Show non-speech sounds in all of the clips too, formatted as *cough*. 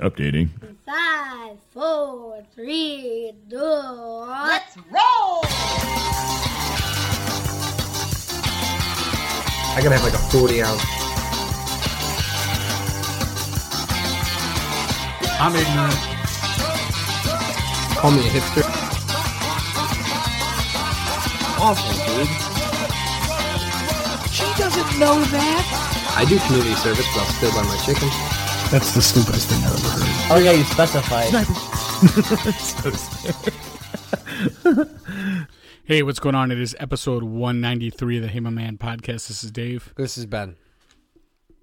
Updating. Five, four, three, two. Let's roll! I gotta have like a 40 ounce. I'm ignorant. Call me a hipster. Awful, dude. She doesn't know that. I do community service, but I'll still buy my chicken. That's the stupidest thing I've ever heard. Oh yeah, you specified. *laughs* Hey, what's going on? It is episode 193 of the Hey My Man podcast. This is Dave. This is Ben.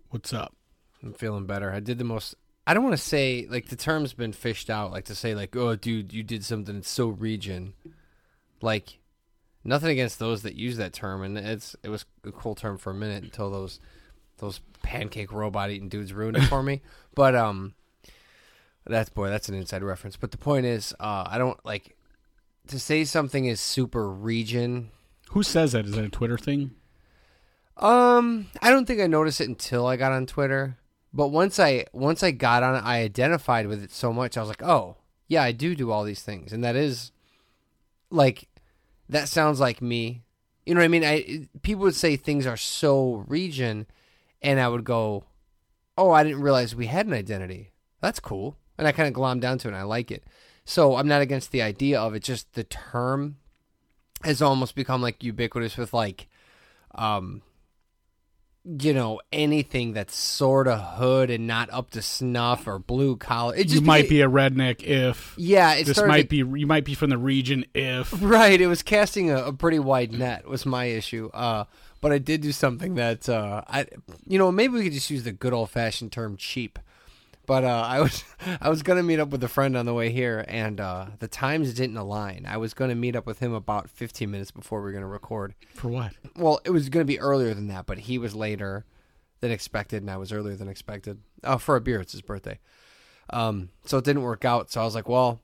What's up? I'm feeling better. I did the most. I don't want to say like the term's been fished out. Like to say like, oh, dude, you did something that's so region. Like, nothing against those that use that term, and it's it was a cool term for a minute until those those pancake robot eating dudes ruined it for me. *laughs* But um, that's boy, that's an inside reference. But the point is, uh, I don't like to say something is super region. Who says that? Is that a Twitter thing? Um, I don't think I noticed it until I got on Twitter. But once I once I got on it, I identified with it so much. I was like, "Oh, yeah, I do do all these things." And that is like that sounds like me. You know what I mean? I people would say things are so region and I would go, "Oh, I didn't realize we had an identity." That's cool. And I kind of glom down to it and I like it. So, I'm not against the idea of it, just the term has almost become like ubiquitous with like um you know anything that's sort of hood and not up to snuff or blue collar it just You might beca- be a redneck if. yeah it This might to- be. You might be from the region if. right it was casting a, a pretty wide net was my issue uh but i did do something that uh i you know maybe we could just use the good old fashioned term cheap but uh, I was *laughs* I was gonna meet up with a friend on the way here, and uh, the times didn't align. I was gonna meet up with him about 15 minutes before we were gonna record, For what? well, it was going to be earlier than that, but he was later than expected, and I was earlier than expected. Oh, for a beer, it's his birthday. Um, so it didn't work out. So I was like, well,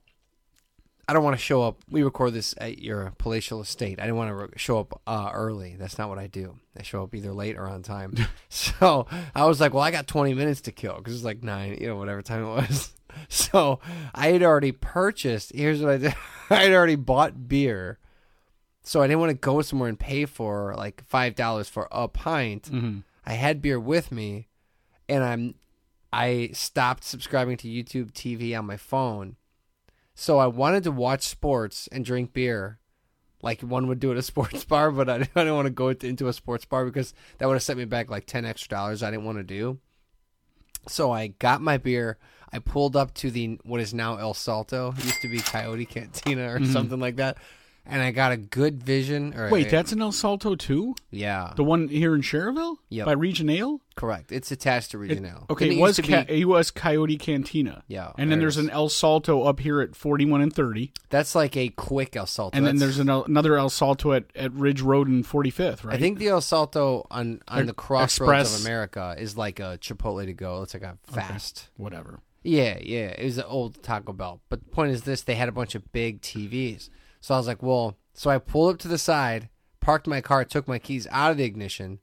I don't want to show up. We record this at your palatial estate. I didn't want to re- show up uh, early. That's not what I do. I show up either late or on time. *laughs* so I was like, well, I got 20 minutes to kill because it's like nine, you know, whatever time it was. *laughs* So I had already purchased. Here's what I did. *laughs* I had already bought beer. So I didn't want to go somewhere and pay for like five dollars for a pint. Mm-hmm. I had beer with me, and I'm I stopped subscribing to YouTube TV on my phone. So I wanted to watch sports and drink beer, like one would do at a *laughs* sports bar. But I didn't, want to go into- a sports bar because that would have set me back like ten extra dollars. I didn't want to do. So I got my beer. I pulled up to the what is now El Salto. It used to be Coyote Cantina or mm-hmm. something like that. And I got a good vision. Or. Wait, that's in El Salto too. yeah, The one here in Schererville. Yep. By Region Ale. correct. It's attached to It- Regional. okay, Didn't it was to be- it was Coyote Cantina. Yeah, and then there there's an El Salto up here at 41 and 30, That's like a quick El Salto. and then there's an, another El Salto at, at Ridge Road and 45th, right? I think the El Salto on on er, the crossroads Express. of America is like a Chipotle to go. It's like a fast. whatever. Yeah, yeah. It was an old Taco Bell. But the point is this: they had a bunch of big TVs. So I was like, well. So I pulled up to the side, parked my car, took my keys out of the ignition.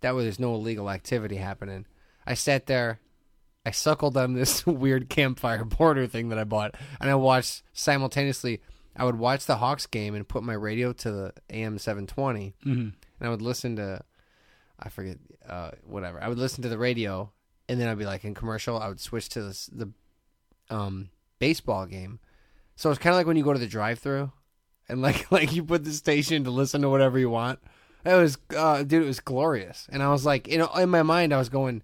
That way, there's no illegal activity happening. I sat there. I suckled on this *laughs* weird campfire border thing that I bought, and I watched simultaneously. I would watch the Hawks game and put my radio to the AM 720, Mhm. and I would listen to, I forget, uh, whatever. I would listen to the radio, and then I'd be like in commercial. I would switch to this, the, um, baseball game. So it's kind of like when you go to the drive-through, and like *laughs* like you put the station to listen to whatever you want. It was, uh, dude, it was glorious. And I was like, you know, in my mind, I was going,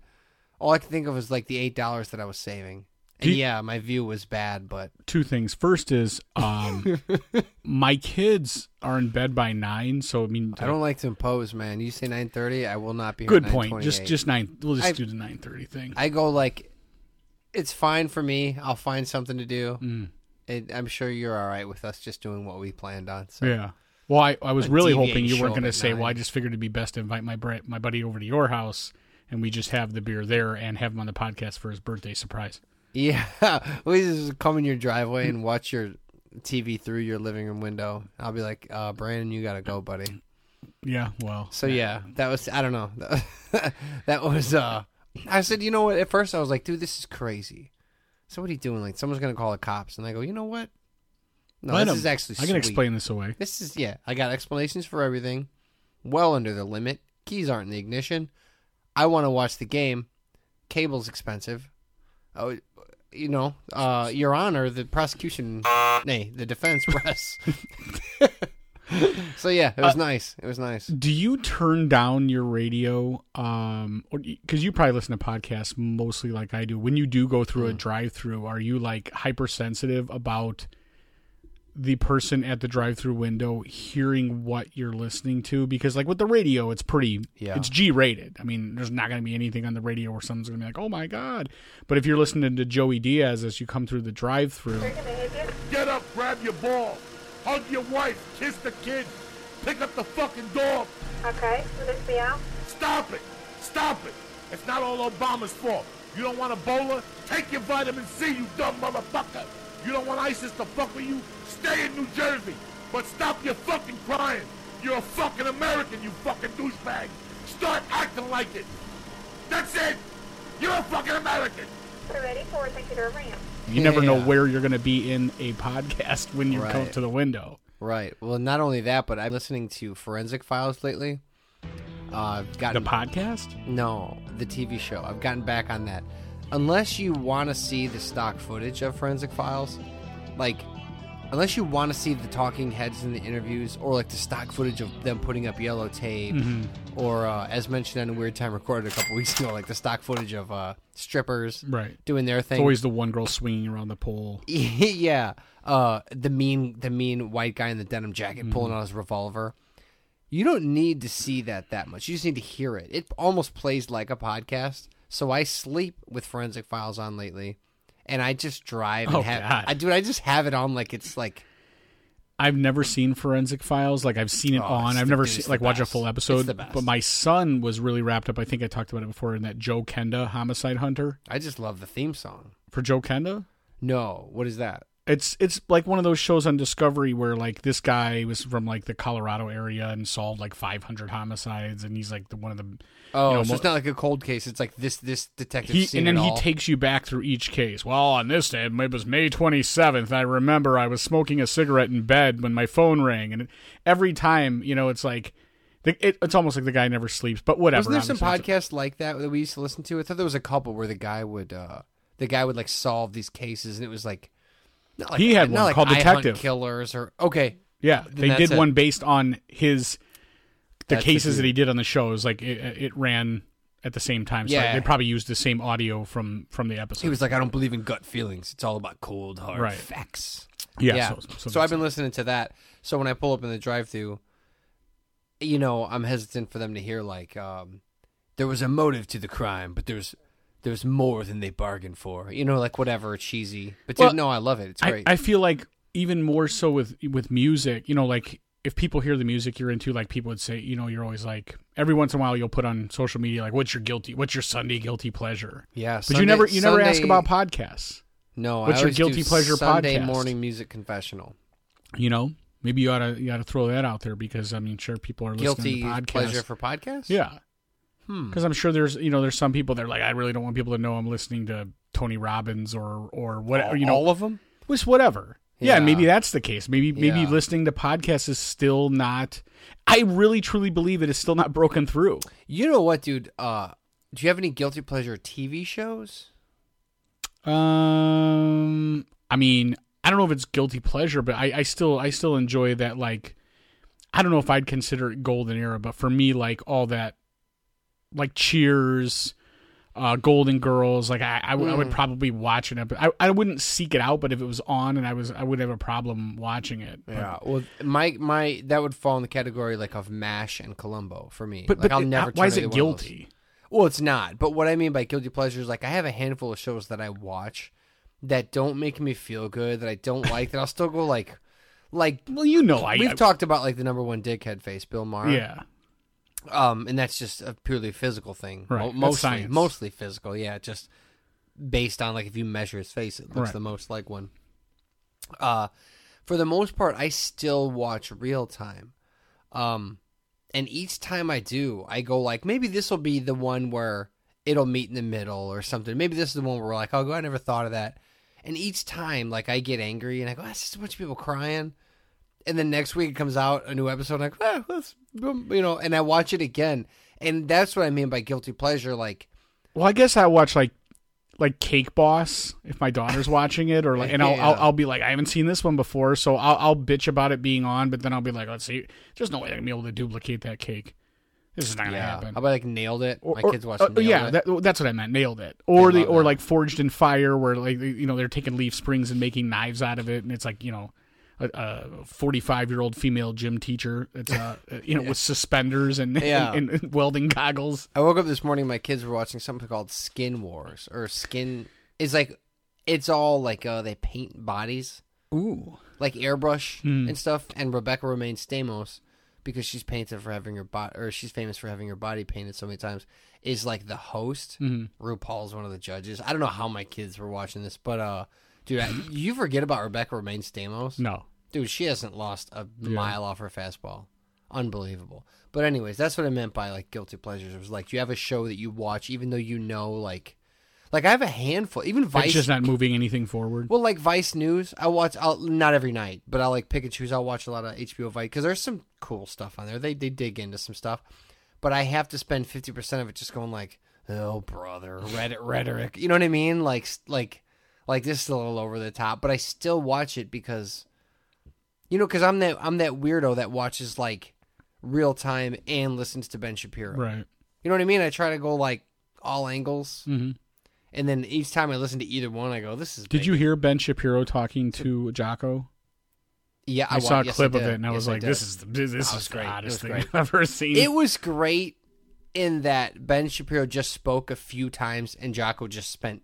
all I could think of was like the eight dollars that I was saving. And you- yeah, my view was bad, but Two things. First is um, *laughs* my kids are in bed by nine, so I mean, I don't like to impose, man. You say nine thirty, I will not be. Good point. Just just nine. We'll just I- do the nine thirty thing. I go like, it's fine for me. I'll find something to do. Mm. And I'm sure you're all right with us just doing what we planned on. So. Yeah. Well, I, I was Like really hoping you weren't going to say, well, I just figured it'd be best to invite my bra- my buddy over to your house and we just have the beer there and have him on the podcast for his birthday surprise. Yeah, *laughs* we just come in your driveway and watch your TV through your living room window. I'll be like, uh, Brandon, you gotta go, buddy. Yeah, well. So yeah, that was I don't know. *laughs* that was uh I said, you know what? At first, I was like, dude, this is crazy. So what are you doing? Like, someone's gonna call the cops, and I go, you know what? No, Let this 'em. is actually. I can sweet. explain this away. This is yeah. I got explanations for everything. Well under the limit. Keys aren't in the ignition. I want to watch the game. Cable's expensive. Oh, you know, uh, Your Honor, the prosecution, nay, the defense press. *laughs* *laughs* so yeah, it was nice. It was nice. Do you turn down your radio? Um, because you probably listen to podcasts mostly like I do. When you do go through a drive-through, are you like hypersensitive about the person at the drive-through window hearing what you're listening to? Because like with the radio, it's pretty, Yeah. it's G-rated. I mean, there's not going to be anything on the radio where someone's going to be like, "Oh my god!" But if you're listening to Joey Diaz as you come through the drive-through, Get up, grab your ball, hug your wife, kiss the kid, pick up the fucking dog. Okay, will this be out? Stop it. Stop it. It's not all Obama's fault. You don't want Ebola? Take your vitamin C, you dumb motherfucker. You don't want ISIS to fuck with you? Stay in New Jersey. But stop your fucking crying. You're a fucking American, you fucking douchebag. Start acting like it. That's it. You're a fucking American. We're ready for it. Thank you to ramp. You never know where you're going to be in a podcast when you come Right. to the window. Right. Well, not only that, but I'm listening to Forensic Files lately. Uh, I've The gotten podcast. No, the TV show. I've gotten back on that. Unless you want to see the stock footage of Forensic Files, like, unless you want to see the talking heads in the interviews, or like the stock footage of them putting up yellow tape, Mm-hmm. or uh, as mentioned on Weird Time recorded a couple *laughs* weeks ago, like the stock footage of uh, strippers Right. doing their thing It's always the one girl swinging around the pole. *laughs* yeah, uh, the mean the mean white guy in the denim jacket Mm-hmm. pulling out his revolver. You don't need to see that that much. You just need to hear it. It almost plays like a podcast. So I sleep with Forensic Files on lately, and I just drive and Oh, have. God. I do. I just have it on like it's like I've never seen Forensic Files. Like I've seen it Oh, on. I've never seen like watch a best. full episode. best. But my son was really wrapped up. I think I talked about it before in that Joe Kenda homicide hunter I just love the theme song. for Joe Kenda. No, what is that? It's it's like one of those shows on Discovery where like this guy was from like the Colorado area and solved like 500 homicides, and he's like the one of the Oh, You know, so it's not like a cold case. It's like this this detective. he and then he all. takes you back through each case. Well, on this day, it was May 27th. I remember I was smoking a cigarette in bed when my phone rang, and every time, you know, it's like the, it, it's almost like the guy never sleeps. But whatever. Wasn't there some podcasts like that that we used to listen to? I thought there was a couple where the guy would uh the guy would like solve these cases and it was like not like He had one like called I Detective. Killers or okay. Yeah, Then they did it. one based on his the That's cases that he did on the show. It was like it, it ran at the same time. So Yeah. they probably used the same audio from from the episode. He was like, I don't believe in gut feelings. It's all about cold hard Right. facts. yeah. Yeah. So, So, so I've been listening to that. So when I pull up in the drive-through, you know, I'm hesitant for them to hear like um, there was a motive to the crime, but there's there's more than they bargained for. You know, like whatever cheesy. But dude, no, I love it. It's great. I feel like even more so with with music, you know, like if people hear the music you're into, like people would say, you know, you're always like every once in a while you'll put on social media like, what's your guilty, what's your Sunday guilty pleasure? yeah, But you never you never ask about podcasts. No, What's I your guilty pleasure Sunday podcast? morning music confessional. You know, maybe you ought to you ought to throw that out there because I mean, sure, people are Guilty listening to podcasts. pleasure for podcasts. Yeah. Hmm. Because I'm sure there's you know there's some people that are like I really don't want people to know I'm listening to Tony Robbins or or whatever you know all of them. just whatever. Yeah, Yeah. maybe that's the case. Maybe maybe Yeah. listening to podcasts is still not. I really truly believe it is still not broken through. You know what, dude? Uh, do you have any guilty pleasure TV shows? Um, I mean, I don't know if it's guilty pleasure, but I, I still I still enjoy that. Like, I don't know if I'd consider it golden era, but for me, like all that, like Cheers, uh, Golden Girls, like i would Mm. probably watch it. But I I wouldn't seek it out, but if it was on and I was I would have a problem watching it. But- Well, my my that would fall in the category like of Mash and Columbo for me. But, like, but I'll it- never. why is it either one of guilty? Well, it's not. But what I mean by guilty pleasure is like I have a handful of shows that I watch that don't make me feel good that I don't *laughs* like that I'll still go like like Well, you know, I we've I- talked about like the number one dickhead face, Bill Maher. Yeah, Um, and that's just a purely physical thing. Right, Mo- mostly, science. mostly physical. Yeah, just based on like if you measure his face, it looks Right. the most like one. Uh, for the most part, I still watch real time. Um, and each time I do, I go like maybe this will be the one where it'll meet in the middle or something. Maybe this is the one where we're like, oh, god, I never thought of that. And each time, like, I get angry and I go, that's just a bunch of people crying. And then next week it comes out a new episode. I'm like, ah, let's, you know, and I watch it again. And that's what I mean by guilty pleasure. Like, Well, I guess I watch like like Cake Boss if my daughter's *laughs* watching it, or like, and I'll, Yeah. I'll I'll be like, I haven't seen this one before, so I'll I'll bitch about it being on, but then I'll be like, let's see, there's no way I'm gonna be able to duplicate that cake. This is not gonna happen. how about like nailed it? Or- My or- kids watch. uh, Nailed yeah, It. that, that's what I meant. Nailed it. Or the or that. like Forged in Fire, where like you know they're taking leaf springs and making knives out of it, and it's like you know a forty-five year old female gym teacher, it's uh you know *laughs* with suspenders and, Yeah. and, and welding goggles. I woke up this morning. My kids were watching something called Skin Wars or Skin. It's like it's all like uh, they paint bodies Ooh, like airbrush Hmm. and stuff. And Rebecca Romijn Stamos, because she's painted for having her body, or she's famous for having her body painted so many times, is like the host. Mhm. RuPaul's one of the judges. I don't know how my kids were watching this, but uh, dude, I, you forget about Rebecca Romijn Stamos. no, Dude, she hasn't lost a mile off her fastball. Unbelievable. But anyways, that's what I meant by like guilty pleasures. It was like you have a show that you watch even though you know like like I have a handful. Even Vice it's just not moving anything forward. well, like Vice News, I watch. I'll not every night, but I like pick and choose. I'll watch a lot of HBO Vice because there's some cool stuff on there. They they dig into some stuff, but I have to spend fifty percent of it just going like, oh brother, Reddit rhetoric. You know what I mean? Like like like this is a little over the top, but I still watch it because, you know, because I'm that I'm that weirdo that watches like real time and listens to Ben Shapiro. right. You know what I mean? I try to go like all angles, hmm and then each time I listen to either one, I go, this is. Did big. you hear Ben Shapiro talking to Jocko? Yeah, I, I, saw a yes, clip of it, and I Yes, was like, did. "This is the, this That is the great. It hottest thing great. I've ever seen." It was great in that Ben Shapiro just spoke a few times and Jocko just spent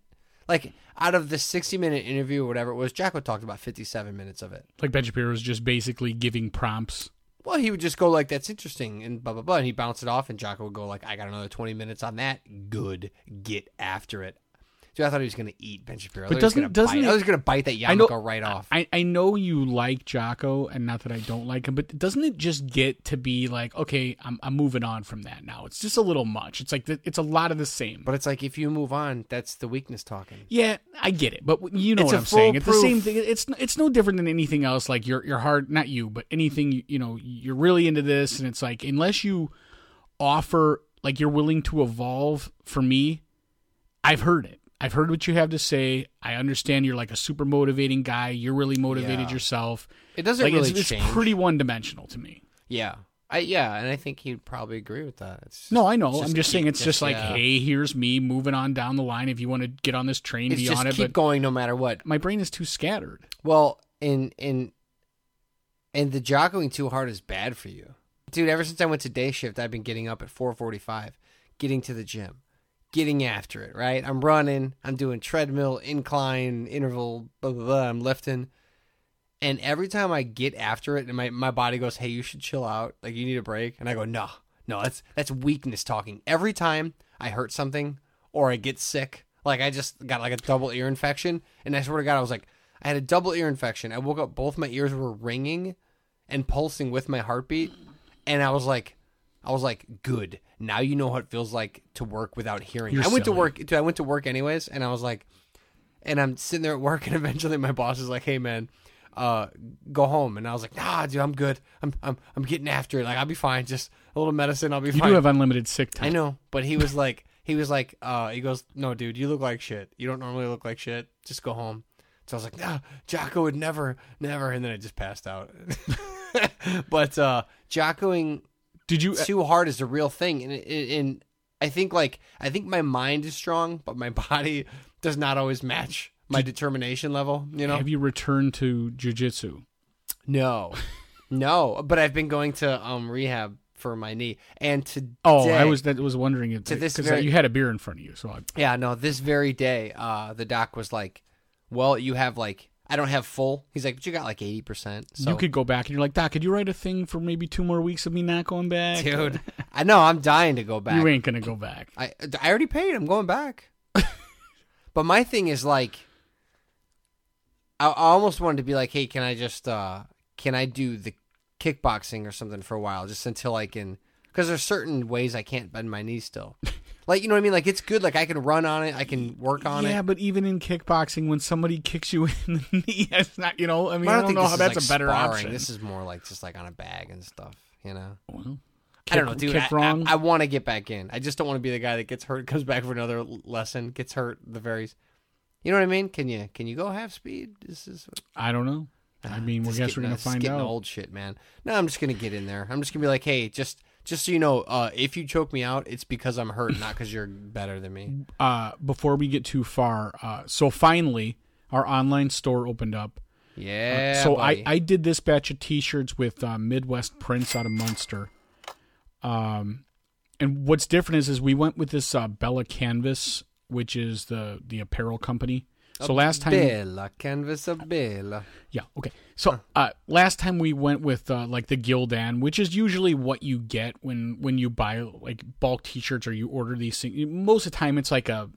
like out of the 60 minute interview or whatever it was, Jocko talked about 57 minutes of it. like Ben Shapiro was just basically giving prompts. Well, he would just go like, "That's interesting," and blah blah blah, and he bounce it off, and Jocko would go like, "I got another 20 minutes on that. Good, get after it." Dude, I thought he was gonna eat Ben Shapiro. But doesn't- doesn't bite. it- I was gonna bite that I know yarmulke right off. I, I know you like Jocko, and not that I don't like him, but doesn't it just get to be like, okay, I'm I'm moving on from that now. It's just a little much. It's like the, it's a lot of the same. but it's like if you move on, that's the weakness talking. Yeah, I get it, but you know It's what I'm saying. It's the same thing. It's it's no different than anything else. Like you're you're hard, not you, but anything you, you know, you're really into this, and it's like unless you offer, like you're willing to evolve. For me, I've heard it. I've heard what you have to say. I understand you're like a super motivating guy. You're really motivated Yeah. yourself. It doesn't Like really it's, it's pretty one dimensional to me. Yeah, I yeah, and I think he'd probably agree with that. It's No, I know. it's I'm just saying it's just, like, yeah. hey, here's me moving on down the line. If you want to get on this train, it's be just on it. keep But going no matter what. my brain is too scattered. Well, in in and the jocking too hard is bad for you, dude. Ever since I went to day shift, I've been getting up at four forty five, getting to the gym, getting after it. Right, I'm running, I'm doing treadmill, incline, interval, blah blah blah. I'm lifting, and every time I get after it, and my my body goes, "Hey, you should chill out. Like you need a break," and I go, "No, no, that's that's weakness talking." Every time I hurt something or I get sick, like I just got like a double ear infection, and I swear to God, I was like, I had a double ear infection. I woke up, both my ears were ringing and pulsing with my heartbeat, and I was like, I was like, good. Now you know what it feels like to work without hearing. You're I went to work. Dude, I went to work anyways, and I was like, and I'm sitting there at work, *laughs* and eventually my boss is like, "Hey, man." Uh, go home, and I was like, "Nah, dude, I'm good. I'm, I'm, I'm getting after it. Like, I'll be fine. Just a little medicine, I'll be You fine." You do have unlimited sick time. I know, but he was like, he was like, uh, he goes, no, dude, you look like shit. You don't normally look like shit. Just go home. So I was like, nah, Jocko would never, never, and then I just passed out. *laughs* but uh, Jockoing Did you? too hard is a real thing, and and I think like I think my mind is strong, but my *laughs* body does not always match my determination level. You know, Have you returned to jujitsu? no, *laughs* no, but I've been going to um rehab for my knee, and today. Oh, I was that was wondering it To this because very- you had a beer in front of you, so I, Yeah, no, this very day, uh, the doc was like, "Well, you have like, I don't have full." He's like, "But you got like eighty percent." So, you could go back and you're like, Doc, could you write a thing for maybe two more weeks of me not going back? dude, *laughs* I know I'm dying to go back. you ain't gonna go back. I I already paid. I'm going back. *laughs* but my thing is like, I, I almost wanted to be like, "Hey, can I just, uh, can I do the kickboxing or something for a while, just until I can?" Because there's certain ways I can't bend my knees still. *laughs* Like you know what I mean? Like it's good. Like I can run on it. I can work on yeah, it. Yeah, but even in kickboxing, when somebody kicks you *laughs* in the knee, it's not. You know, I mean, But I I don't, don't know how that's like a better sparring. option. This is more like just like on a bag and stuff. You know. Well, I don't know, dude. kick I, wrong. I, want to get back in. I just don't want to be the guy that gets hurt, *laughs* comes back for another lesson, gets hurt. The very, you know what I mean? Can you can you go half speed? This is. I don't know. I ah, mean, we guess getting- we're gonna find getting out. Old shit, man. No, I'm just gonna get in there. I'm just gonna be like, hey, just just so you know, uh, if you choke me out, it's because I'm hurt, not because you're better than me. Uh, before we get too far, uh, so finally, our online store opened up. Yeah. so buddy. I, I did this batch of T-shirts with uh, Midwest Prints out of Munster. Um, and what's different is is we went with this uh, Bella Canvas, which is the the apparel company. So last time, Bella canvas of Bella. yeah, okay. So uh, last time we went with uh, like the Gildan, which is usually what you get when when you buy like bulk T-shirts or you order these things. Most of the time, it's like a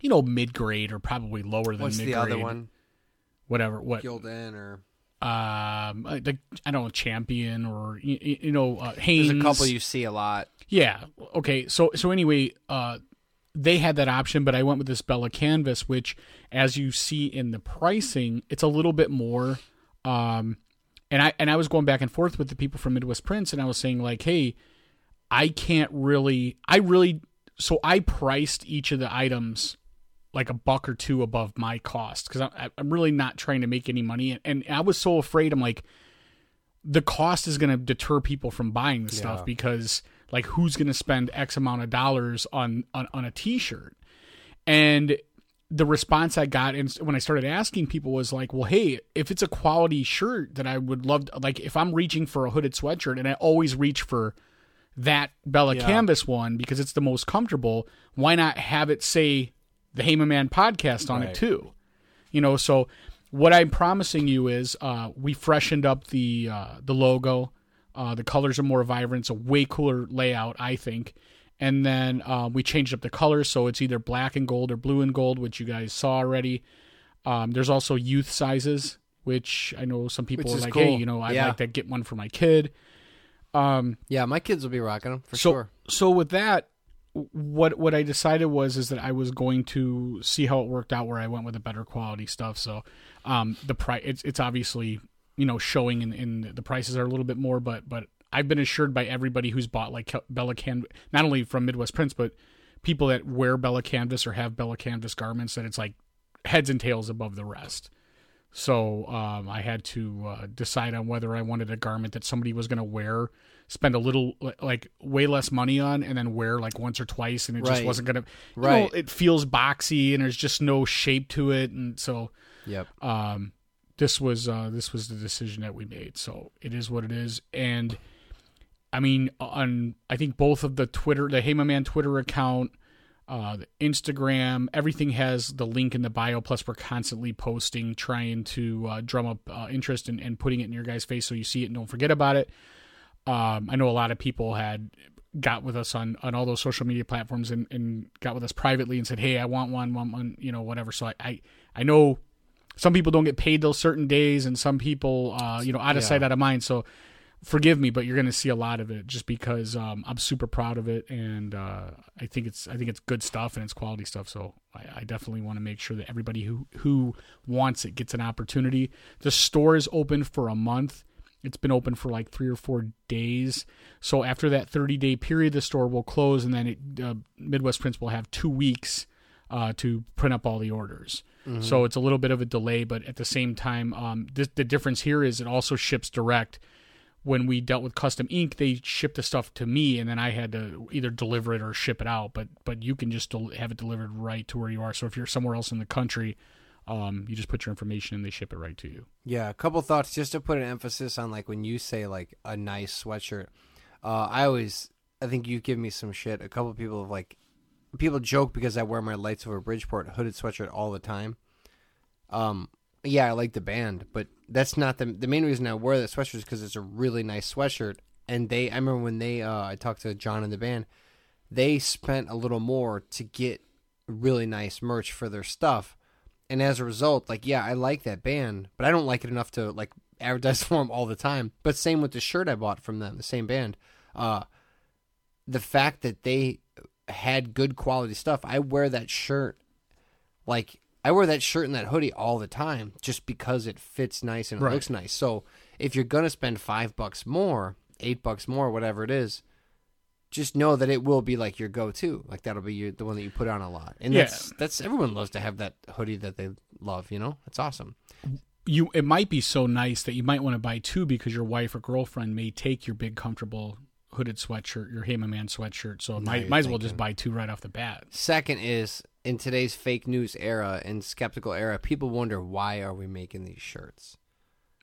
you know mid grade or probably lower than What's mid the other one? Whatever. What? Gildan or um, uh, the, I don't know, champion or you, you know, uh, Hanes. there's a couple you see a lot. Yeah. Okay. So so anyway, uh, they had that option, but I went with this Bella Canvas, which, as you see in the pricing, it's a little bit more. Um, and I and I was going back and forth with the people from Midwest Prints, and I was saying like, hey, I can't really, I really, so I priced each of the items like a buck or two above my cost because I'm, I'm really not trying to make any money, and, and I was so afraid. I'm like, the cost is going to deter people from buying the stuff Yeah. because like who's going to spend x amount of dollars on, on on a t-shirt? And the response i got and when i started asking people was like well hey if it's a quality shirt that i would love to, like if i'm reaching for a hooded sweatshirt and i always reach for that bella canvas one because it's the most comfortable why not have it say the Hey My Man podcast on it too? You know so what i'm promising you is uh, we freshened up the uh, the logo uh, the colors are more vibrant it's a way cooler layout i think and then uh, we changed up the colors so it's either black and gold or blue and gold which you guys saw already um, there's also youth sizes which i know some people are like cool. hey you know i'd Yeah. like to get one for my kid Um, Yeah, my kids will be rocking them for so sure. so with that what what I decided was is that I was going to see how it worked out where I went with the better quality stuff. So um the price it's it's obviously you know showing in, in the prices are a little bit more but but I've been assured by everybody who's bought like Bella Canvas not only from Midwest Prints but people that wear Bella Canvas or have Bella Canvas garments that it's like heads and tails above the rest. So um, I had to uh, decide on whether I wanted a garment that somebody was going to wear, spend a little like way less money on, and then wear like once or twice, and it just wasn't going to. Right. it feels boxy, and there's just no shape to it, and so Yep. um, this was uh, this was the decision that we made. So it is what it is, and I mean, on I think both of the Twitter, the Hey My Man Twitter account, uh, the Instagram, everything has the link in the bio. Plus, we're constantly posting, trying to uh, drum up uh, interest and, putting it in your guys' face so you see it and don't forget about it. Um, I know a lot of people had got with us on, on all those social media platforms and, and got with us privately and said, "Hey, I want one, want one," you know, whatever. So I I, I know some people don't get paid those certain days, and some people, uh, you know, out of Yeah. sight, out of mind. So forgive me, but you're going to see a lot of it just because um, I'm super proud of it, and uh, I think it's I think it's good stuff and it's quality stuff. So I, I definitely want to make sure that everybody who who wants it gets an opportunity. The store is open for a month. It's been open for like three or four days. So after that 30 day period, the store will close, and then it, uh, Midwest Prints will have two weeks uh, to print up all the orders. So it's a little bit of a delay, but at the same time, um, this, the difference here is it also ships direct. When we dealt with Custom Ink, they shipped the stuff to me, and then I had to either deliver it or ship it out. But but you can just del- have it delivered right to where you are. So if you're somewhere else in the country, um, you just put your information and they ship it right to you. Yeah, a couple thoughts just to put an emphasis on like when you say like a nice sweatshirt. Uh, I always, I think you give me some shit. A couple people have like, people joke because I wear my lights over Bridgeport hooded sweatshirt all the time. Um, yeah, I like the band, but that's not the the main reason I wear that sweatshirt is because it's a really nice sweatshirt. And they, I remember when they, uh, I talked to John and the band, they spent a little more to get really nice merch for their stuff. And as a result, like, yeah, I like that band, but I don't like it enough to like advertise *laughs* for them all the time. But same with the shirt I bought from them, the same band. Uh, the fact that they had good quality stuff. I wear that shirt like I wear that shirt and that hoodie all the time just because it fits nice and it Right. looks nice. So if you're gonna spend five bucks more, eight bucks more, whatever it is, just know that it will be like your go-to. Like that'll be your, the one that you put on a lot. And Yeah. that's that's everyone loves to have that hoodie that they love. You know, it's awesome. you it might be so nice that you might want to buy two because your wife or girlfriend may take your big comfortable hooded sweatshirt, your Hey My Man sweatshirt. So might might as well just buy two right off the bat. Second is in today's fake news era and skeptical era, people wonder why are we making these shirts.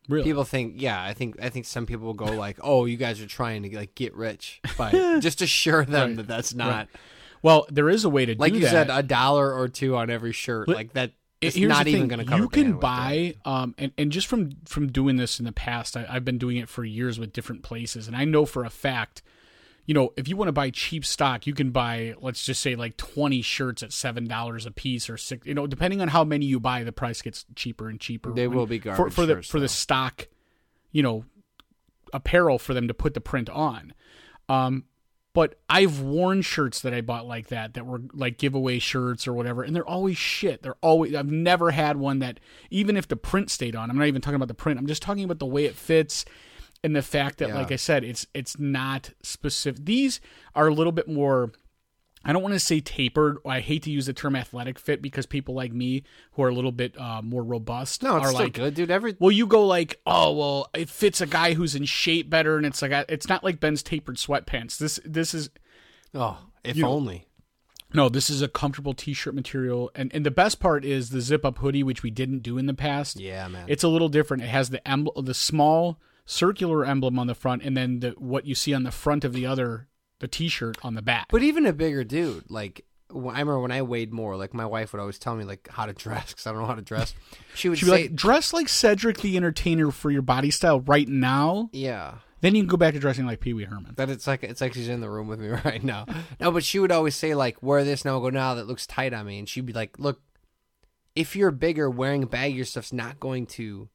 Really? People think, yeah, I think I think some people will go like, *laughs* "Oh, you guys are trying to like get rich by *laughs* just assure them Right. that that's not well, there is a way to like do you that. said a dollar or two on every shirt. Li- like that it's here's not the even going to cover. You can buy, um, and and just from from doing this in the past, I, I've been doing it for years with different places, and I know for a fact, you know, if you want to buy cheap stock, you can buy, let's just say, like twenty shirts at seven dollars a piece, or six. You know, depending on how many you buy, the price gets cheaper and cheaper. They When- will be for, garbage for the shirts, for the though. stock, you know, apparel for them to put the print on. Um, but I've worn shirts that I bought like that that were like giveaway shirts or whatever, and they're always shit. They're always I've never had one that even if the print stayed on, I'm not even talking about the print. I'm just talking about the way it fits and the fact that, Yeah. like I said, it's it's not specific. These are a little bit more. I don't want to say tapered. I hate to use the term athletic fit because people like me who are a little bit uh, more robust No, it's are like, good, dude. Every well, you go like, oh, well, it fits a guy who's in shape better, and it's like it's not like Ben's tapered sweatpants. This this is oh, if You- only. no, this is a comfortable t-shirt material, and and the best part is the zip up hoodie, which we didn't do in the past. Yeah, man. It's a little different. It has the emblem, the small circular emblem on the front, and then the what you see on the front of the other, the t-shirt on the back. But even a bigger dude, like I remember when I weighed more, like my wife would always tell me like how to dress because I don't know how to dress. *laughs* She would She'd be say, like, dress like Cedric the Entertainer for your body style right now. "Yeah." Then you can go back to dressing like Pee Wee Herman. That it's like it's like she's in the room with me *laughs* right now. No, but she would always say like, "Wear this now." I go, "Now that looks tight on me," and she'd be like, "Look, if you're bigger, wearing baggier stuff's not going to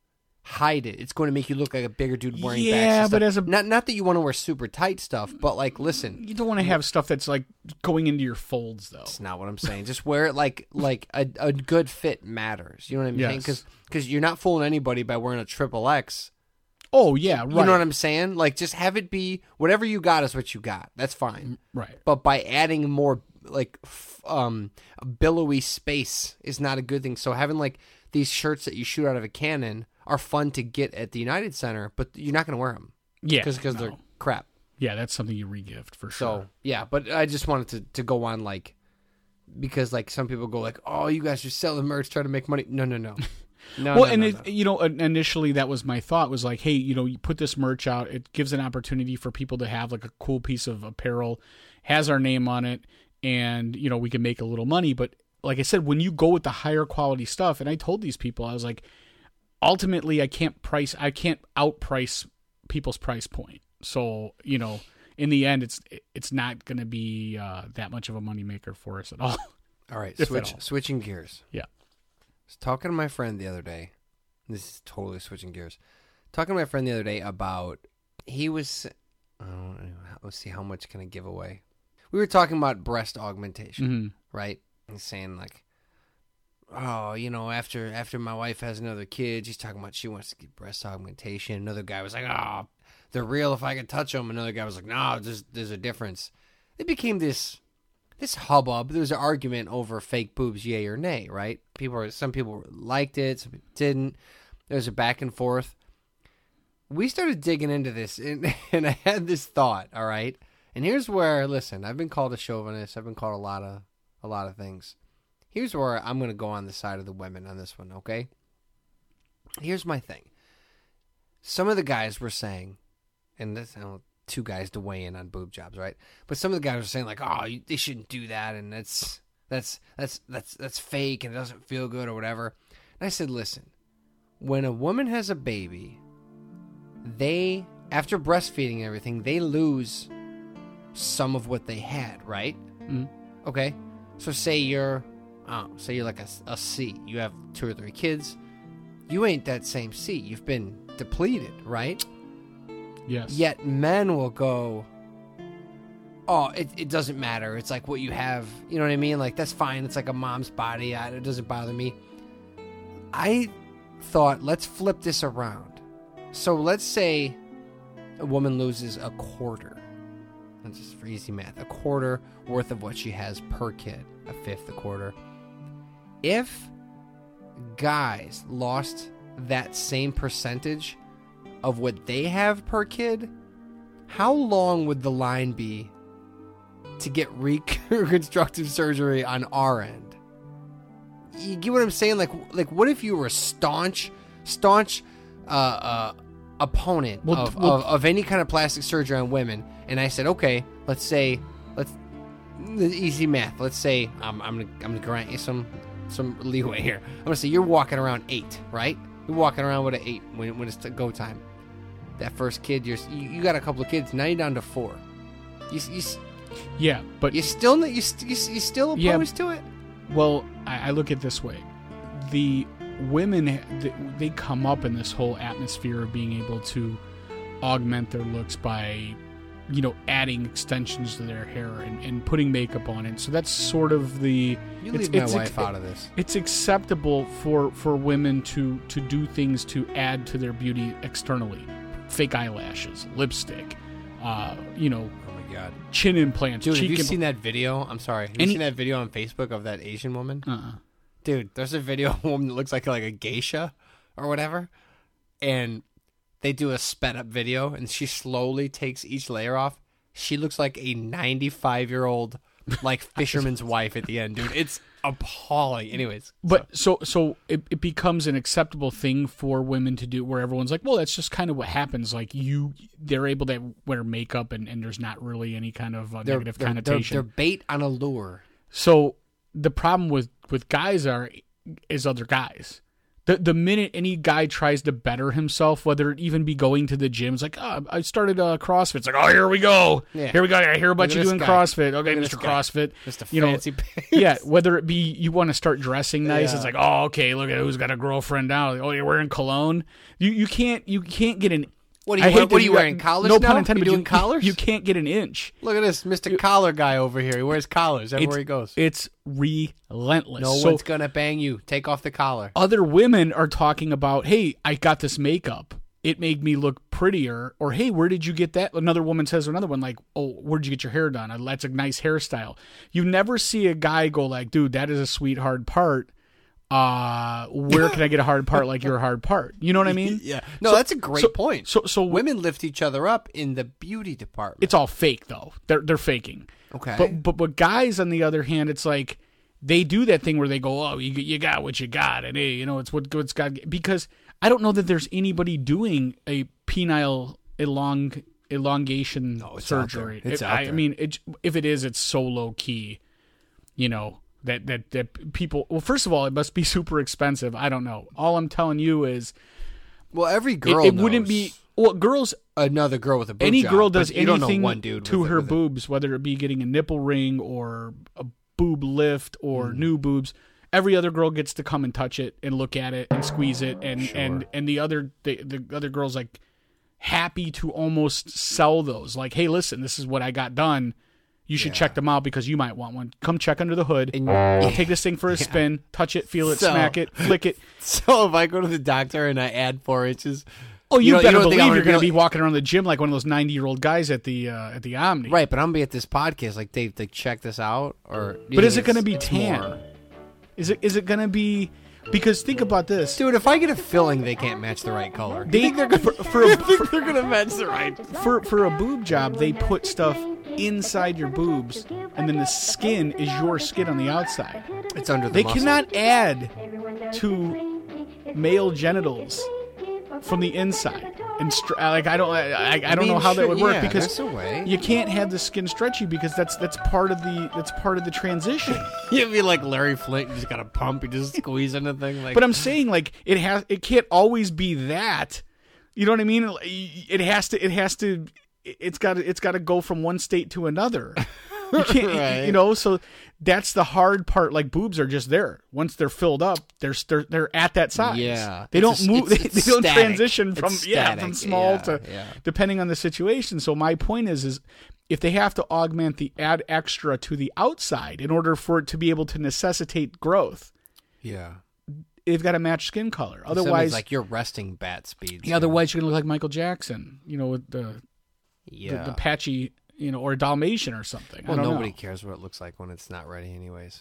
hide it. It's going to make you look like a bigger dude wearing Yeah, but as a- not not that you want to wear super tight stuff, but like, listen, You don't want to have stuff that's like going into your folds, though. That's not what I'm saying. Just wear it like like a, a good fit matters. You know what I'm saying? Yes. Because you're not fooling anybody by wearing a triple X. Oh yeah, right. You know what I'm saying? Like just have it be whatever you got is what you got. That's fine. right. But by adding more like f- um billowy space is not a good thing. So having like these shirts that you shoot out of a cannon are fun to get at the United Center, but you're not going to wear them Yeah, because no. they're crap. yeah, that's something you regift for sure. So yeah, but I just wanted to, to go on like because like some people go like, oh, you guys are selling merch, trying to make money. No, no, no, *laughs* no. well, no, and no, it, you know, initially that was my thought was like, hey, you know, you put this merch out, it gives an opportunity for people to have like a cool piece of apparel, has our name on it, and you know, we can make a little money. But like I said, when you go with the higher quality stuff, and I told these people, I was like, ultimately, I can't price, I can't outprice people's price point. So you know, in the end, it's it's not going to be uh, that much of a moneymaker for us at all. *laughs* all right, switch all. switching gears. Yeah. I was talking to my friend the other day. This is totally switching gears. Talking to my friend the other day about he was. I don't know, let's see how much can I give away. We were talking about breast augmentation. Mhm. right? And saying like, oh, you know, after after my wife has another kid, she's talking about she wants to get breast augmentation. Another guy was like, oh, they're real if I can touch them. Another guy was like, no, there's there's a difference. It became this this hubbub. There was an argument over fake boobs, yay or nay, right? People, were, some people liked it, some people didn't. There was a back and forth. We started digging into this, and, *laughs* and I had this thought. All right, and here's where listen. I've been called a chauvinist. I've been called a lot of a lot of things. Here's where I'm going to go on the side of the women on this one, okay? Here's my thing. Some of the guys were saying, and this, I don't two guys to weigh in on boob jobs, right? But some of the guys were saying like, "Oh, you, they shouldn't do that," and that's that's that's that's that's fake and it doesn't feel good or whatever. And I said, "Listen, when a woman has a baby, they after breastfeeding and everything, they lose some of what they had, right? Mhm. Okay, so say you're, Um, oh, say you're like a, a C. You have two or three kids. You ain't that same C. You've been depleted, right? Yes. Yet men will go, oh, it, it doesn't matter. It's like what you have. You know what I mean? Like that's fine. It's like a mom's body. I, it doesn't bother me. I thought let's flip this around. So let's say a woman loses a quarter. That's just for easy math. A quarter worth of what she has per kid. A fifth, a quarter. If guys lost that same percentage of what they have per kid, how long would the line be to get *laughs* reconstructive surgery on our end? You get what I'm saying? Like, like what if you were a staunch, staunch uh, uh, opponent Well, of, well- of, of any kind of plastic surgery on women, and I said, okay, let's say, let's easy math. Let's say I'm, I'm gonna I'm gonna grant you some some leeway here. I'm gonna say you're walking around eight, right? You're walking around with an eight when, when it's go time. That first kid, you're you, you got a couple of kids. Now you're down to four. You you Yeah, but you still you you, you still opposed Yeah. to it? Well, I, I look at it this way: the women they come up in this whole atmosphere of being able to augment their looks by, you know, adding extensions to their hair and, and putting makeup on it. So that's sort of the You it's- leave my it's wife ex- out of this. It's acceptable for for women to to do things to add to their beauty externally, fake eyelashes, lipstick, uh, you know, Oh my god, chin implants, dude! Have you impl- seen that video? I'm sorry. Have you Any- seen that video on Facebook of that Asian woman? Uh-uh. Dude, there's a video of a woman that looks like like a geisha or whatever, and they do a sped up video, and she slowly takes each layer off. She looks like a 95 year old like *laughs* fisherman's wife at the end, dude. It's appalling. Anyways, But so so it, it becomes an acceptable thing for women to do where everyone's like, well, that's just kind of what happens. Like you, they're able to wear makeup and, and there's not really any kind of uh, they're, negative they're, they're, connotation. they're bait on a lure. So the problem with with guys are is other guys. The the minute any guy tries to better himself, whether it even be going to the gym, it's like, oh, I started uh, CrossFit. It's like, oh, here we go. Yeah. Here we go. I hear about Look you doing guy. CrossFit. Okay, Mr. CrossFit. Mr. You know, Fancy *laughs* Pants. yeah, whether it be you want to start dressing nice, Yeah. it's like, oh, okay, look at who's got a girlfriend now. Oh, you're wearing cologne. You you can't you can't get an. What are you- I hate what are you wearing, collars No now? pun intended. You but doing collars? You can't get an inch. Look at this, Mr. Collar guy over here. He wears collars everywhere he goes. it's relentless. No So- one's gonna bang you. Take off the collar. other women are talking about, hey, I got this makeup. It made me look prettier. Or, hey, where did you get that? Another woman says another one, like, oh, where'd you get your hair done? That's a nice hairstyle. You never see a guy go like, dude, that is a sweet hard part. Uh, where can I get a hard part like your hard part? You know what I mean? *laughs* Yeah. No, So- that's a great so- point. So, so Women lift each other up in the beauty department. it's all fake though. They're they're faking. Okay. But but but guys on the other hand, it's like they do that thing where they go, "Oh, you you got what you got," and hey, you know, it's what what's got. Because I don't know that there's anybody doing a penile elong elongation it's out surgery. there. It's It- out I, there. mean, it, if it is, it's so low key. You know that that that people. Well, first of all, it must be *laughs* super expensive. I don't know. All I'm telling you is, well, every it, girl it wouldn't be. Well, girls another girl with a boob any job, girl does anything one dude to her a- boobs, whether it be getting a nipple ring or a boob lift or Hmm. new boobs. Every other girl gets to come and touch it and look at it and squeeze it, and and and the other the, the other girls like happy to almost sell those. Like, hey, listen, this is what I got done. You should check them out because you might want one. Come check under the hood. And- I'll *laughs* take this thing for a spin. Touch it, feel it, So- smack it, flick it. *laughs* So if I go to the doctor and I add four inches, Oh, you, know- better don't believe you're going to be walking around the gym like one of those 90 year old guys at the uh, at the Omni. right? But I'm gonna be at this podcast. Like, Dave, like, check this out. Or But is it going to be tan? more? Is it is it going to be because think about this. Dude, if I get a filling, they can't match the right color. They, *laughs* for, for, a, *laughs* for, they're gonna match the right. *laughs* for for a boob job, they put stuff inside your boobs, and then the skin is your skin on the outside. It's under the. They muscle. cannot add to male genitals from the inside. And str- like I don't I, I, I don't mean, know how that would work yeah, because a you can't have the skin stretchy because that's that's part of the that's part of the transition. *laughs* You'd be like Larry Flynt. You just got to pump. You just squeeze into thing. Like, But I'm saying like it has it can't always be that. You know what I mean? It has to it has to it's got to it's got to go from one state to another. *laughs* You can't *laughs* Right. you know so that's the hard part. Like boobs are just there. Once they're filled up, they're they're, they're at that size. Yeah. they don't a- move. *laughs* it's- they, it's they don't transition from It's yeah static. from small Yeah, to yeah. depending on the situation. So my point is is if they have to augment the add extra to the outside in order for it to be able to necessitate growth, Yeah. they've got to match skin color. Otherwise, like you're resting bat speeds. yeah, otherwise you're gonna look like Michael Jackson. You know, with the yeah. the, the patchy, you know, or a Dalmatian or something. well, I don't nobody know. cares what it looks like when it's not ready, anyways.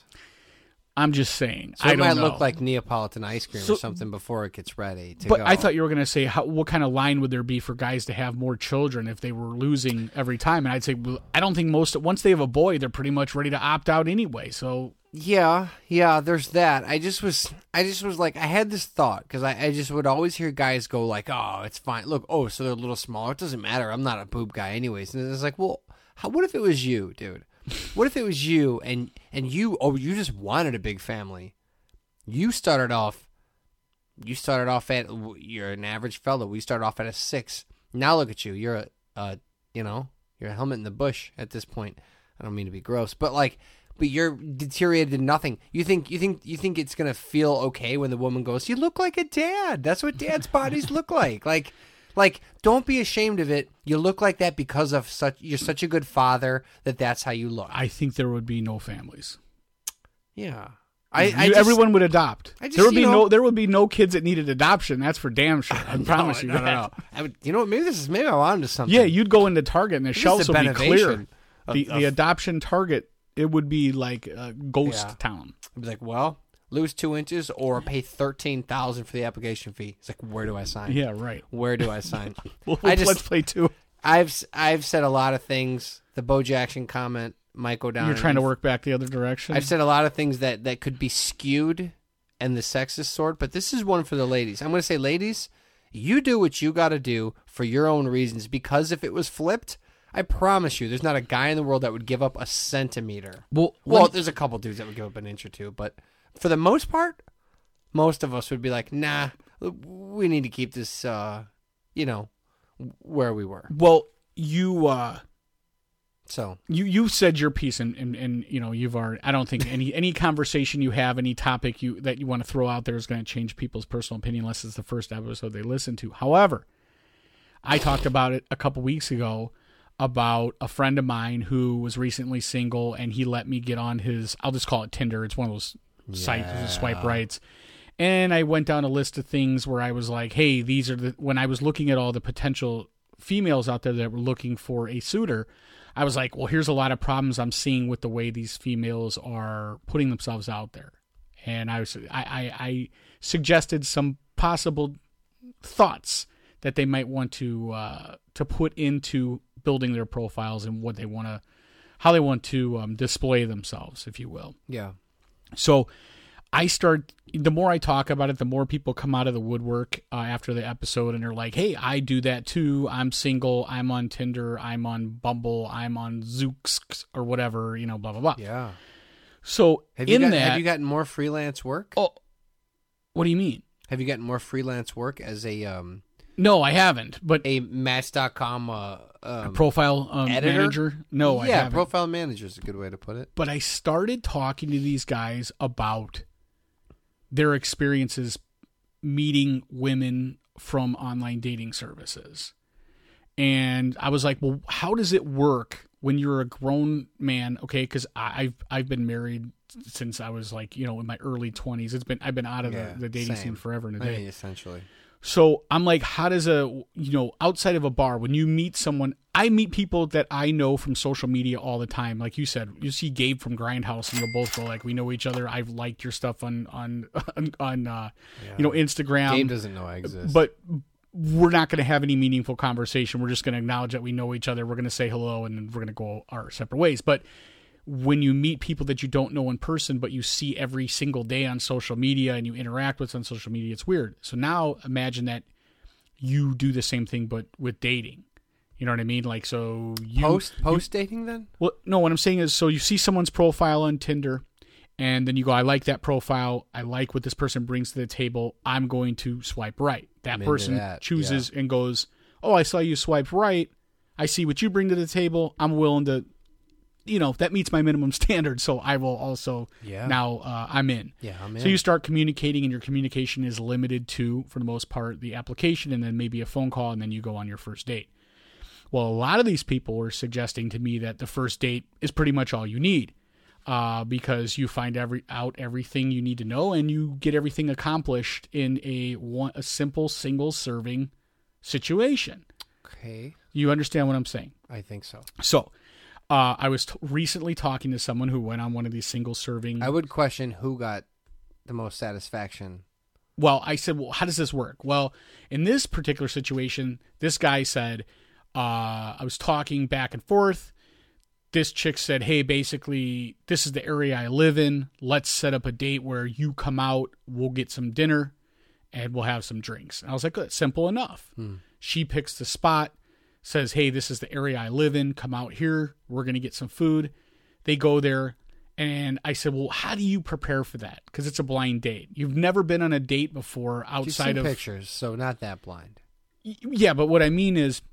I'm just saying. So I it might know. look like Neapolitan ice cream So- or something before it gets ready to But go. I thought you were going to say, how, what kind of line would there be for guys to have more children if they were losing every time? And I'd say, well, I don't think most once they have a boy, they're pretty much ready to opt out anyway. So Yeah, yeah. There's that. I just was, I just was like, I had this thought because I, I just would always hear guys go like, "Oh, it's fine. Look, oh, so they're a little smaller. It doesn't matter. I'm not a boob guy, anyways." And it's like, well, how, what if it was you, dude? What if it was you and and you, oh, you just wanted a big family? You started off, you started off at, you're an average fellow. We started off at a six. Now look at you. You're a, uh, you know, you're a helmet in the bush at this point. I don't mean to be gross, but like, but you're deteriorated to nothing. You think you think you think it's gonna feel okay when the woman goes, "You look like a dad." That's what dads' bodies look like. Like, like don't be ashamed of it. You look like that because of such. You're such a good father that that's how you look. I think there would be no families. yeah, I, You- I just, everyone would adopt. I just, there would be know- no there would be no kids that needed adoption. That's for damn sure. *laughs* I promise you. No, no, no. I would, you know what? Maybe this is maybe I'm onto something. Yeah, you'd go into Target and the shelves would be clear. of- The of- the adoption Target it would be like a ghost Yeah. town. I'd be like, well, lose two inches or pay thirteen thousand for the application fee. It's like, where do I sign? Yeah, right. Where do I *laughs* sign? Well, I just- let's play two. I've s- I've said a lot of things. The Bo Jackson comment might go down. You're trying to work back the other direction. I've said a lot of things that that could be skewed and the sexist sort, but this is one for the ladies. I'm going to say, ladies, you do what you got to do for your own reasons. Because if it was flipped, I promise you, there's not a guy in the world that would give up a centimeter. well, Well, let- there's a couple dudes that would give up an inch or two, but for the most part, most of us would be like, nah, we need to keep this, uh, you know, where we were. well, you uh, So you you said your piece, and, and and you know you've already. I don't think *laughs* any any conversation you have, any topic you that you want to throw out there is going to change people's personal opinion unless it's the first episode they listen to. However, I talked about it a couple weeks ago about a friend of mine who was recently single, and he let me get on his. I'll just call it Tinder. It's one of those sites the swipe rights. And I went down a list of things where I was like, "Hey, these are the." When I was looking at all the potential females out there that were looking for a suitor, I was like, well, here's a lot of problems I'm seeing with the way these females are putting themselves out there. And I was, I, I, I suggested some possible thoughts that they might want to uh, to put into building their profiles and what they want to, how they want to um, display themselves, if you will. yeah, So I start the more I talk about it, the more people come out of the woodwork uh, after the episode and they're like, "Hey, I do that too. I'm single. I'm on Tinder. I'm on Bumble. I'm on Zooks or whatever. You know, blah blah blah." yeah. So Have you in got, that, have you gotten more freelance work? oh, what do you mean? Have you gotten more freelance work as a um No, I haven't. But a Match.com uh, um, profile um, editor? manager? No, I yeah, haven't. profile manager is a good way to put it. but I started talking to these guys about their experiences meeting women from online dating services. And I was like, well, how does it work when you're a grown man? Okay, because I've I've been married since I was like you know in my early twenties. It's been I've been out of Yeah, the, the dating same. scene forever and a I day. mean, essentially. So I'm like, how does a you know outside of a bar when you meet someone? I meet people that I know from social media all the time. Like you said, you see Gabe from Grindhouse, and you'll both go like, we know each other. I've liked your stuff on on *laughs* on, on uh, you know Instagram. Gabe doesn't know I exist. but we're not going to have any meaningful conversation. We're just going to acknowledge that we know each other. We're going to say hello, and then we're going to go our separate ways. But when you meet people that you don't know in person, but you see every single day on social media and you interact with on social media, it's weird. So now imagine that you do the same thing, but with dating. You know what I mean? Like, so you post post dating then? well, no, what I'm saying is, so you see someone's profile on Tinder, and then you go, I like that profile. I like what this person brings to the table. I'm going to swipe right. That person that, chooses and goes, Oh, I saw you swipe right. I see what you bring to the table. I'm willing to you know that meets my minimum *laughs* standard, so I will also Yeah. now uh, I'm in. Yeah, I'm in So you start communicating, and your communication is limited to, for the most part, the application, and then maybe a phone call, and then you go on your first date. Well, a lot of these people were suggesting to me that the first date is pretty much all you need, uh, because you find every out everything you need to know, and you get everything accomplished in a one a simple single serving situation. Okay, You understand what I'm saying? I think so. So, uh, I was t- recently talking to someone who went on one of these single serving. I would question who got the most satisfaction. well, I said, well, how does this work? Well, in this particular situation, this guy said, uh, I was talking back and forth. This chick said, hey, basically, this is the area I live in. Let's set up a date where you come out, we'll get some dinner, and we'll have some drinks. And I was like, good, simple enough. She picks the spot, says, hey, this is the area I live in. Come out here. We're going to get some food. They go there. And I said, well, how do you prepare for that? Because it's a blind date. You've never been on a date before outside seen of pictures, so not that blind. yeah, but what I mean is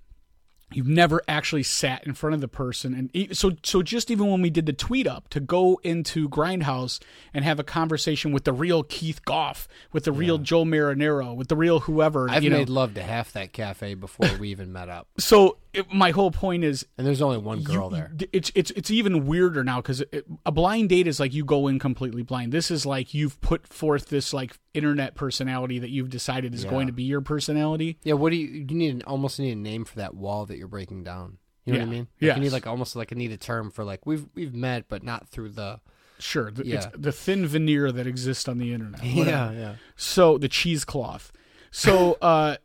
you've never actually sat in front of the person and so so just even when we did the tweet up to go into Grindhouse and have a conversation with the real Keith Goff, with the real Joe Marinero, with the real whoever, I've you know. made love to half that cafe before we even met up, so it, my whole point is and there's only one girl you- there. It's it's it's even weirder now because a blind date is like you go in completely blind. This is like you've put forth this like internet personality that you've decided is Yeah. going to be your personality. Yeah, what do you? You need an, almost need a name for that wall that you're breaking down. You know what I mean? Like Yes. You need like almost like a need a term for like we've we've met, but not through the. Sure, the, it's Yeah. the thin veneer that exists on the internet. *laughs* whatever. yeah. So the cheesecloth. So *laughs* uh,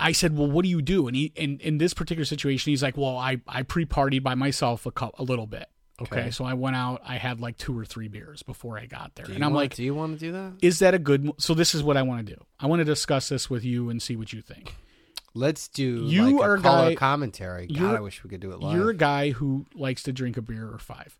I said, "Well, what do you do?" And he, in in this particular situation, he's like, "Well, I I pre partied by myself a cou- a little bit." Okay? Okay. so I went out. I had like two or three beers before I got there, and I'm want- like, do you want to do that? Is that a good?" So this is what I want to do. I want to discuss this with you and see what you think. Let's do. You like are a guy- commentary. God, I wish we could do it live. You're a guy who likes to drink a beer or five.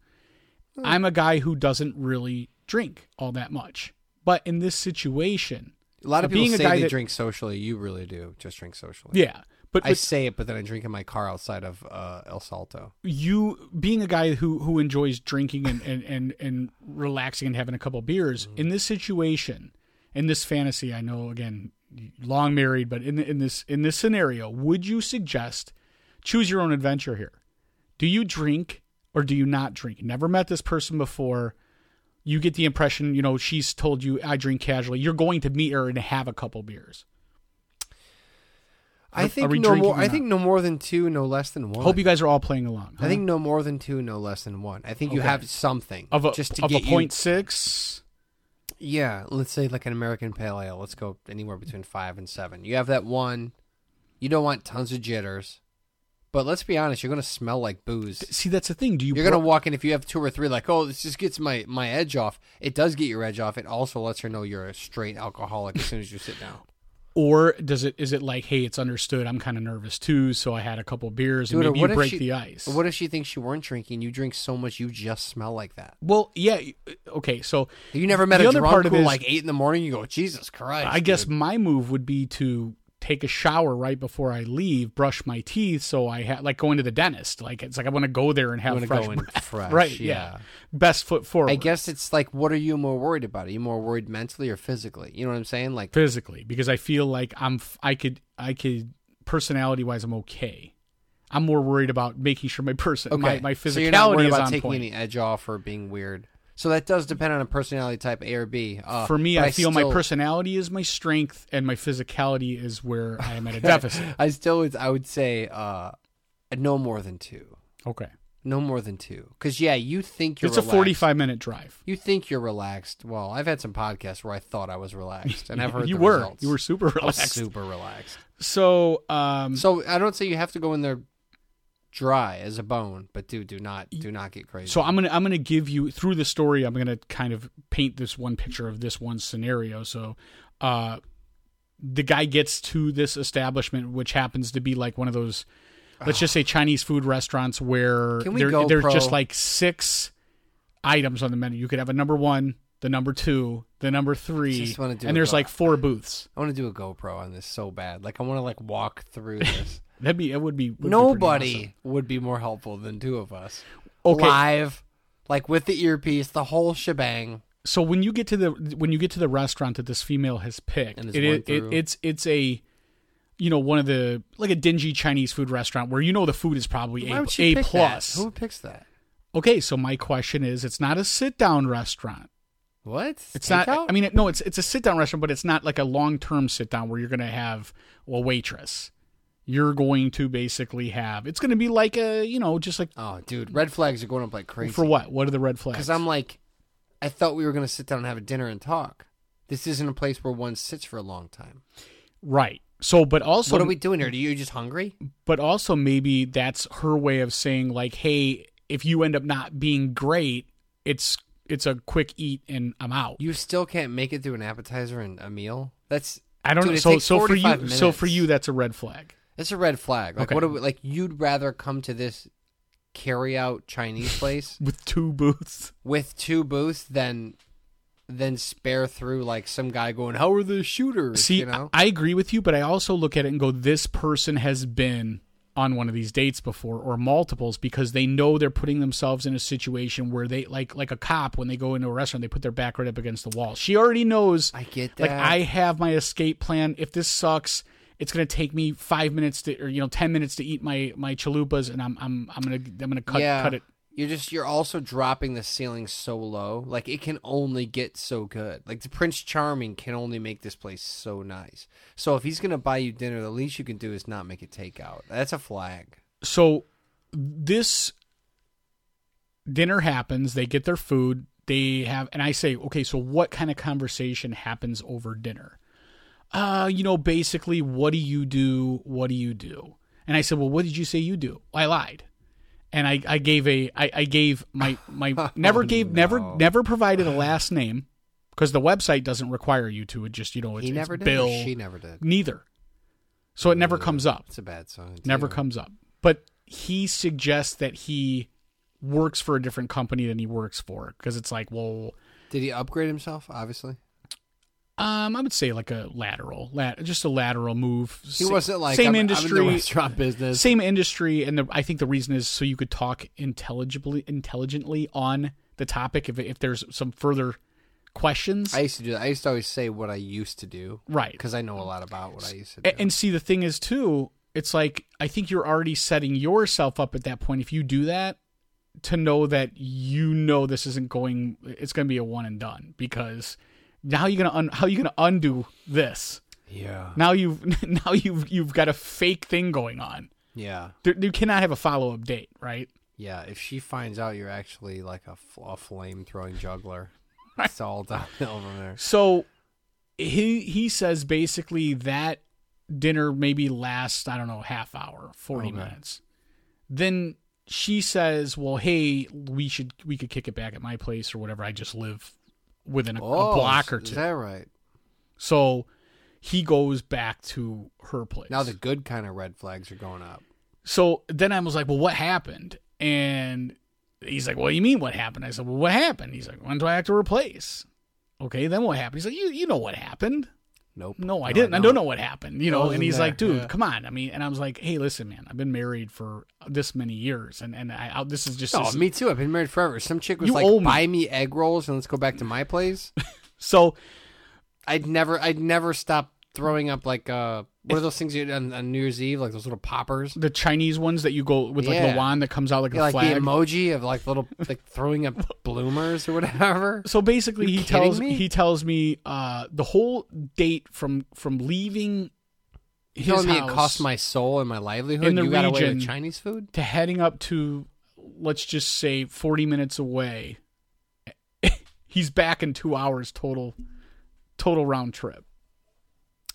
Hmm. I'm a guy who doesn't really drink all that much. But in this situation, a lot of people say guy they that- drink socially. You really do just drink socially. yeah. But, I but say it, but then I drink in my car outside of uh, El Salto. you being a guy who who enjoys drinking and and and, and relaxing and having a couple beers Mm-hmm. in this situation in this fantasy i know again long married but in in this in this scenario would you suggest choose your own adventure here do you drink or do you not drink never met this person before you get the impression you know she's told you i drink casually you're going to meet her and have a couple beers I Are- think are no more. I not? think no more than two, no less than one. hope you guys are all playing along I think no more than two, no less than one. I think you have something of a just to of get a you- point six Yeah, let's say like an American Pale Ale. Let's go anywhere between five and seven. You have that one. You don't want tons of jitters, but let's be honest, you're gonna smell like booze. see that's the thing do you You're gonna walk in if you have two or three, like, oh, this just gets my my edge off. It does get your edge off. It also lets her know you're a straight alcoholic as soon as you sit down. Or does it is it like, hey, it's understood I'm kind of nervous too, so I had a couple beers and Dude, or maybe you break she- the ice. What if she thinks you weren't drinking? You drink so much, you just smell like that. well, yeah, uh, okay, so You never met The a other drunk part of who is- like eight in the morning. You go, Jesus Christ! I guess my move would be to take a shower right before I leave, brush my teeth, so I had like going to the dentist. Like it's like I want to go there and have wanna fresh, go in breath. *laughs* fresh, right? yeah. best foot forward. I guess it's like, what are you more worried about? Are you more worried mentally or physically? You know what I'm saying? Like, physically because I feel like I'm f- I could I could personality wise I'm okay. I'm more worried about making sure my person okay, my my physicality so you're not worried is about on taking point. any edge off or being weird. So that does depend on a personality type, A or B. Uh, For me, but I feel my personality is my strength, and my physicality is where I am at a deficit. *laughs* I still would. I would say uh, no more than two. Okay, No more than two. Because yeah, you think you're. it's a forty-five minute drive. You think you're relaxed. Well, I've had some podcasts where I thought I was relaxed, and I've *laughs* heard you were results. you were super I was relaxed. super relaxed. So, um, So I don't say you have to go in there dry as a bone, but dude, do not do not get crazy. so I'm gonna I'm gonna give you through the story. I'm gonna kind of paint this one picture of this one scenario. So, uh, the guy gets to this establishment, which happens to be like one of those, let's just say *sighs* Chinese food restaurants where there- there's pro? just like six items on the menu. You could have a number one, the number two, the number three, do and there's go- like four booths. I want to do a GoPro on this so bad. Like I want to like walk through this. *laughs* That'd be it. Would be would be Nobody awesome. would be more helpful than two of us. Okay. live, like with the earpiece, the whole shebang. so when you get to the when you get to the restaurant that this female has picked, it, it, it it's it's a you know one of the like a dingy Chinese food restaurant where you know the food is probably Why a, a plus. That? Who picks that? Okay, so my question is, it's not a sit down restaurant. What? It's not. Takeout? I mean, no, it's it's a sit down restaurant, but it's not like a long term sit down where you're going to have a waitress. You're going to basically have. It's going to be like a you know just like oh, dude, red flags are going up like crazy. for what? What are the red flags? Because I'm like, I thought we were going to sit down and have a dinner and talk. This isn't a place where one sits for a long time. right. So, but also, what are we doing here? Are you just hungry? but also maybe that's her way of saying like, hey, if you end up not being great, it's it's a quick eat and I'm out. You still can't make it through an appetizer and a meal. That's I don't Dude, know. So so for you 45 so for you that's a red flag. It's a red flag. Like Okay. what? Are we, like you'd rather come to this carry-out Chinese place *laughs* With two booths. with two booths than than spare through like some guy going, "How are the shooters?" See, you know. I agree with you, but I also look at it and go, this person has been on one of these dates before or multiples because they know they're putting themselves in a situation where they like like a cop when they go into a restaurant they put their back right up against the wall. She already knows I get that. like I have my escape plan. If this sucks, it's going to take me 5 minutes to or you know 10 minutes to eat my my chalupas and I'm I'm I'm going to I'm to cut yeah, cut it You're just you're also dropping the ceiling so low. Like it can only get so good. Like the Prince Charming can only make this place so nice. So if he's gonna buy you dinner, the least you can do is not make it takeout. That's a flag. so this dinner happens they get their food they have and i say okay so what kind of conversation happens over dinner uh you know basically what do you do what do you do and i said well what did you say you do i lied and i i gave a i, I gave my my *laughs* never gave never no. never provided a last name because the website doesn't require you to it just you know it's, He it's never did. bill she never did. neither so it never comes up It's a bad sign. never too. comes up. But he suggests that he works for a different company than he works for because it's like, well, Did he upgrade himself? Obviously, um, I would say like a lateral, lat, just a lateral move. he wasn't like same I'm, I'm in industry, restaurant business. same industry, and the, I think the reason is so you could talk intelligibly, intelligently on the topic if if there's some further questions. I used to do that. I used to always say what I used to do right. because I know a lot about what I used to do. And see, the thing is, too, it's like I think you're already setting yourself up at that point. If you do that, to know that you know this isn't going, it's going to be a one and done because now you're gonna un, how are you gonna undo this? yeah, Now you've *laughs* now you've you've got a fake thing going on. yeah, There, you cannot have a follow up date, right? yeah. If she finds out you're actually like a flame throwing juggler, *laughs* it's all downhill from there. So he he says basically that dinner maybe lasts I don't know half hour, forty Okay. minutes. Then she says, "Well, hey, we should we could kick it back at my place or whatever. I just live within a, a oh, block or two. is that right? So he goes back to her place. Now the good kind of red flags are going up. So then I was like, well, what happened? And he's like, what do you mean what happened? I said, well, what happened? He's like, when do I have to replace? Okay, then what happened? He's like, you, you know what happened. Nope. No, I didn't. I, don't know what happened. You know, and he's there, like, dude, yeah. come on. I mean, and I was like, hey, listen, man, I've been married for this many years, and and I, I this is just Oh, this- me too. I've been married forever. Some chick was like, me. "Buy me egg rolls and let's go back to my place." *laughs* so. I'd never, I'd never stop throwing up like uh, what are those things you on, on New Year's Eve, like those little poppers? The Chinese ones that you go with like Yeah. the wand that comes out like Yeah, a like flag. the emoji of like little like throwing up *laughs* bloomers or whatever. so basically he kidding tells me? he tells me uh the whole date from from leaving his telling me it house cost my soul and my livelihood? In the you got away region- with Chinese food? to heading up to let's just say 40 minutes away *laughs* he's back in 2 hours total total round trip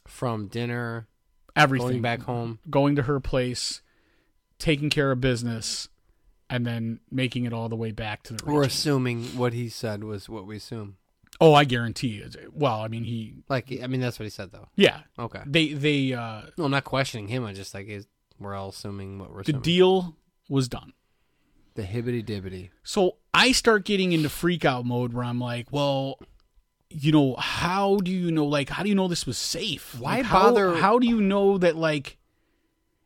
From dinner, everything going back home. going to her place taking care of business and then making it all the way back to the We're assuming what he said was what we assume. oh i guarantee it well i mean he Like, I mean, that's what he said though. yeah Okay. they they uh No, I'm not questioning him. I just like is we're all assuming what we're the assuming. deal was done the hibbity dibbity. So I start getting into freak out mode where I'm like, well, you know, how do you know, like, how do you know this was safe? Why Like, bother- How, do you know that, like,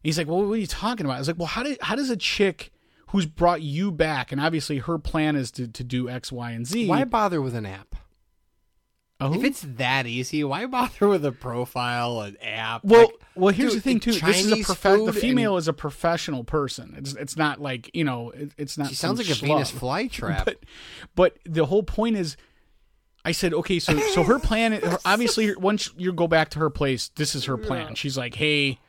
he's like, well, what are you talking about? I was like, well, how, did, how does a chick who's brought you back, and obviously her plan is to, to do X, Y, and Z. Why bother with an app? Oh. If it's that easy, why bother with a profile, an app? well, Like, well, here's dude, the thing too. This is a prof- the female and- is a professional person. It's it's not like you know. It, it's not. She sounds like a Venus schlub. flytrap. *laughs* But but the whole point is, I said okay. So so her plan. her- *laughs* obviously, once you go back to her place, this is her plan. She's like, hey.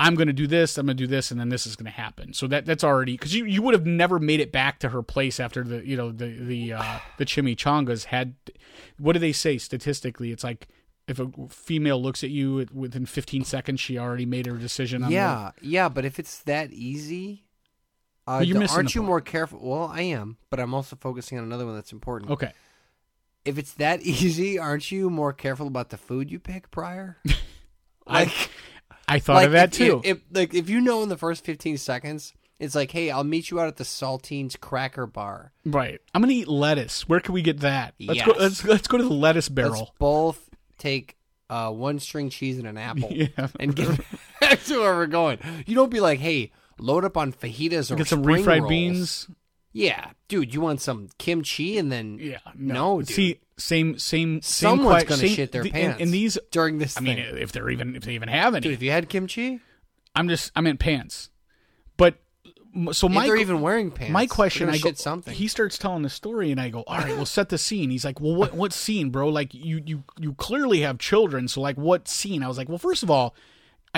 I'm going to do this. I'm going to do this, and then this is going to happen. So that that's already because you, you would have never made it back to her place after the you know the the uh, the chimichangas had. What do they say statistically? It's like if a female looks at you within 15 seconds, she already made her decision. on the- yeah, yeah, but if it's that easy, uh, you're th- missing aren't you more careful? Well, I am, but I'm also focusing on another one that's important. Okay. If it's that *laughs* easy, aren't you more careful about the food you pick prior? *laughs* I I thought like of that if, too. If, if like if you know in the first 15 seconds, it's like, hey, I'll meet you out at the Saltines Cracker Bar. right. I'm gonna eat lettuce. Where can we get that? Let's go. Let's let's go to the lettuce Let's barrel. both take uh, one string cheese and an apple *laughs* Yeah. and get back to where we're going. You don't be like, hey, load up on fajitas or Get some refried rolls. beans. Yeah, dude, you want some kimchi and then Yeah. no, dude. See, same same. same someone's que- gonna same- shit their the- pants And, these, during this I mean, if they're even if they even have any, dude, if you had kimchi, I'm just I meant pants. But m- so if my they're even wearing pants, my question, gonna I go, shit something. he starts telling the story, and I go, all right, well, set the scene. He's like, well, what what scene, bro? Like you you you clearly have children, so like what scene? I was like, well, first of all.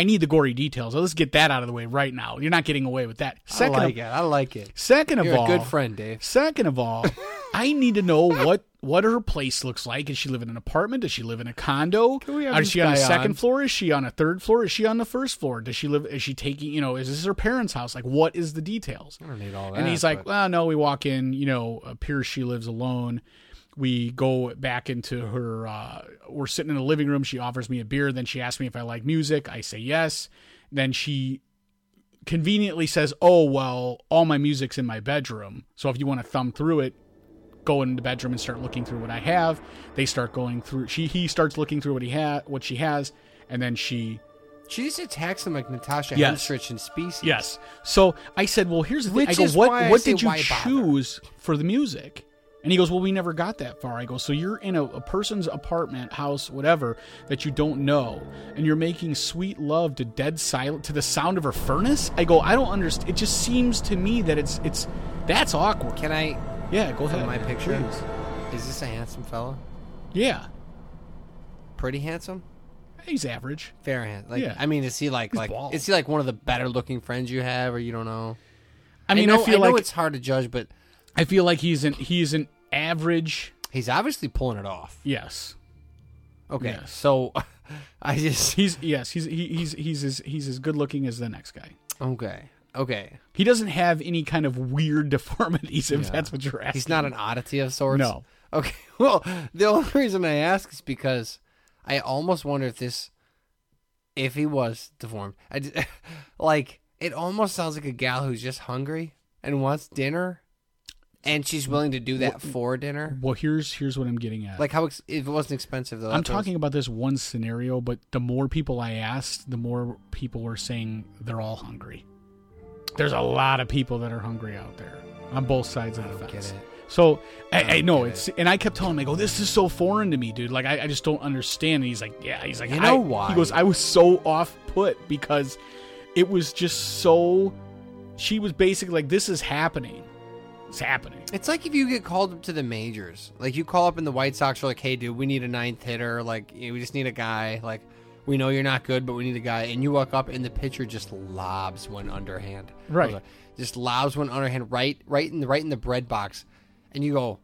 I need the gory details. So let's get that out of the way right now. You're not getting away with that. Second, I like of, it. I like it. second of You're all, a good friend, Dave. Second of all, *laughs* I need to know what what her place looks like. Does she live in an apartment? Does she live in a condo? Is she on a second on? floor? Is she on a third floor? Is she on the first floor? Does she live? Is she taking? You know, is this her parents' house? Like, what is the details? I don't need all that. and he's like, but- well, no, we walk in, you know, appears she lives alone. We go back into her, uh, we're sitting in the living room. She offers me a beer. Then she asks me if I like music. I say yes. Then she conveniently says, oh, well, all my music's in my bedroom. So if you want to thumb through it, go in the bedroom and start looking through what I have. They start going through, she, he starts looking through what he had, what she has. And then she she just attacks him like Natasha Yes. Henstridge in Species. Yes. So I said, "Well, here's the thing." Which I go, "What what did you why bother?" choose for the music?" And he goes, "Well, we never got that far." I go, "So you're in a, a person's apartment, house, whatever that you don't know, and you're making sweet love to dead silent to the sound of her furnace?" I go, "I don't understand. It just seems to me that it's it's that's awkward." Can I Yeah, go ahead. my picture? Is this a handsome fellow? Yeah, Pretty handsome? he's average. Fair hand. Like Yeah. I mean, is he like He's like bald. is he like one of the better looking friends you have, or you don't know? I mean, I, know, feel know like it's hard to judge, but I feel like he's an he's an average. he's obviously pulling it off. Yes, Okay, Yes. so *laughs* I just he's yes he's he, he's he's as he's as good looking as the next guy. okay, okay. He doesn't have any kind of weird *laughs* deformities, if Yeah. that's what you're asking. He's not an oddity of sorts. No. Okay. *laughs* Well, the only reason I ask is because I almost wonder if this, if he was deformed, I d- like it almost sounds like a gal who's just hungry and wants dinner, and she's willing to do that for dinner. Well, here's here's what I'm getting at. Like how ex- if it wasn't expensive though. I'm I was- talking about this one scenario, but the more people I asked, the more people were saying they're all hungry. There's a lot of people that are hungry out there on both sides of the fence. get it. So I, I know it's, and I kept telling him, I go, this is so foreign to me, dude. Like I, I just don't understand. And he's like, yeah. He's like, You know I- why? He goes, I was so off put because it was just so. She was basically like, this is happening. It's happening. It's like if you get called up to the majors. Like you call up in the White Sox, you're like, "Hey, dude, we need a ninth hitter. Like, you know, we just need a guy. Like, we know you're not good, but we need a guy." And you walk up, and the pitcher just lobs one underhand. Right. Just lobs one underhand right, right in the right in the bread box, and you go,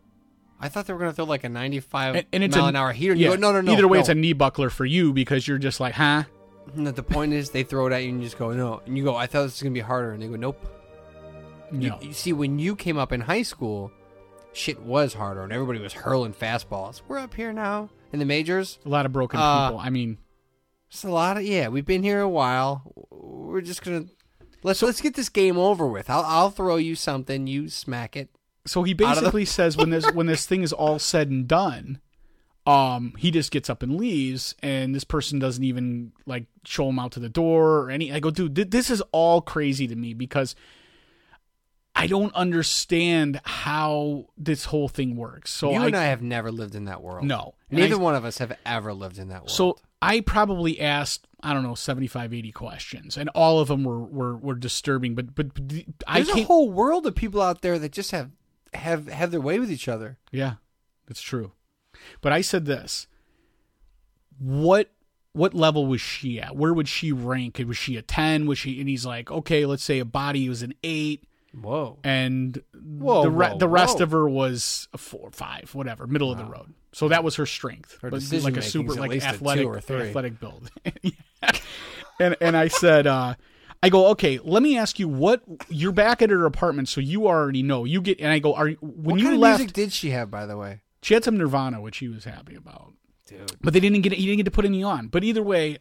"I thought they were gonna throw like a 95 And, and it's mile a, an hour heater." Yeah, You go, "No, no, no." Either way, no. it's a knee buckler for you because you're just like, huh? And the point is, they throw it at you, and you just go, "No," and you go, "I thought this was gonna be harder," and they go, "Nope." You- No. You, see, when you came up in high school, shit was harder, and everybody was hurling fastballs. We're up here now in the majors. a lot of broken Uh, people. I mean, It's a lot of yeah. We've been here a while. We're just gonna let's let's get this game over with. I'll I'll throw you something. You smack it. so he the- basically *laughs* says when this when this thing is all said and done, um, he just gets up and leaves, and this person doesn't even like show him out to the door or any. I go, dude, th- this is all crazy to me because I don't understand how this whole thing works. So you I, and I have never lived in that world. No. Neither I- one of us have ever lived in that world. So I probably asked I don't know 75 80 questions and all of them were were, were disturbing but but, but I there's a whole world of people out there that just have have have their way with each other. Yeah. That's true. But I said this. What what level was she at? Where would she rank? Was she a 10? Was she and he's like, "Okay, let's say a body was an 8 Whoa. and Whoa, the re- whoa, the rest whoa. of her was a 4 5, whatever, middle of the road." So that was her strength. Her but like a super like least a athletic or athletic build. *laughs* and and I said uh I go, okay. Let me ask you, what you're back at her apartment, so you already know. You get, and I go, are you- when what you kind of left? music did she have, by the way? She had some Nirvana, which he was happy about. Dude. But they didn't get he didn't get to put any on. But either way,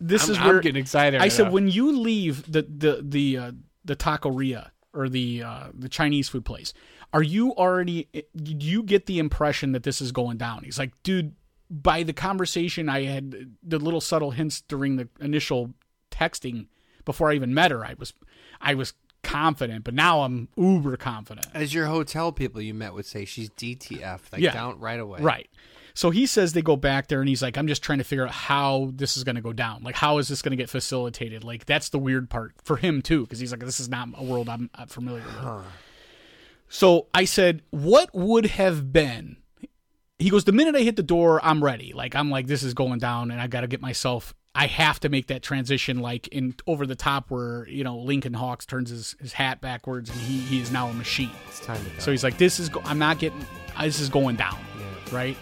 this I'm- is I'm where getting excited I right said when you leave the the the uh, the taqueria or the uh, the Chinese food place, are you already? You get the impression that this is going down? He's like, dude. By the conversation I had, the little subtle hints during the initial texting before I even met her, I was, I was confident. But now I'm uber confident. As your hotel people you met would say, she's DTF, like Yeah. down right away. Right. So he says they go back there and he's like, I'm just trying to figure out how this is going to go down. Like, how is this going to get facilitated? Like, that's the weird part for him, too, because he's like, this is not a world I'm, I'm familiar with. So I said, what would have been? He goes, the minute I hit the door, I'm ready. Like, I'm like, this is going down and I got to get myself. I have to make that transition, like in over the top, where you know Lincoln Hawks turns his, his hat backwards and he, he is now a machine. It's time to go. So he's like, "This is go- I'm not getting. This is going down, yeah. right?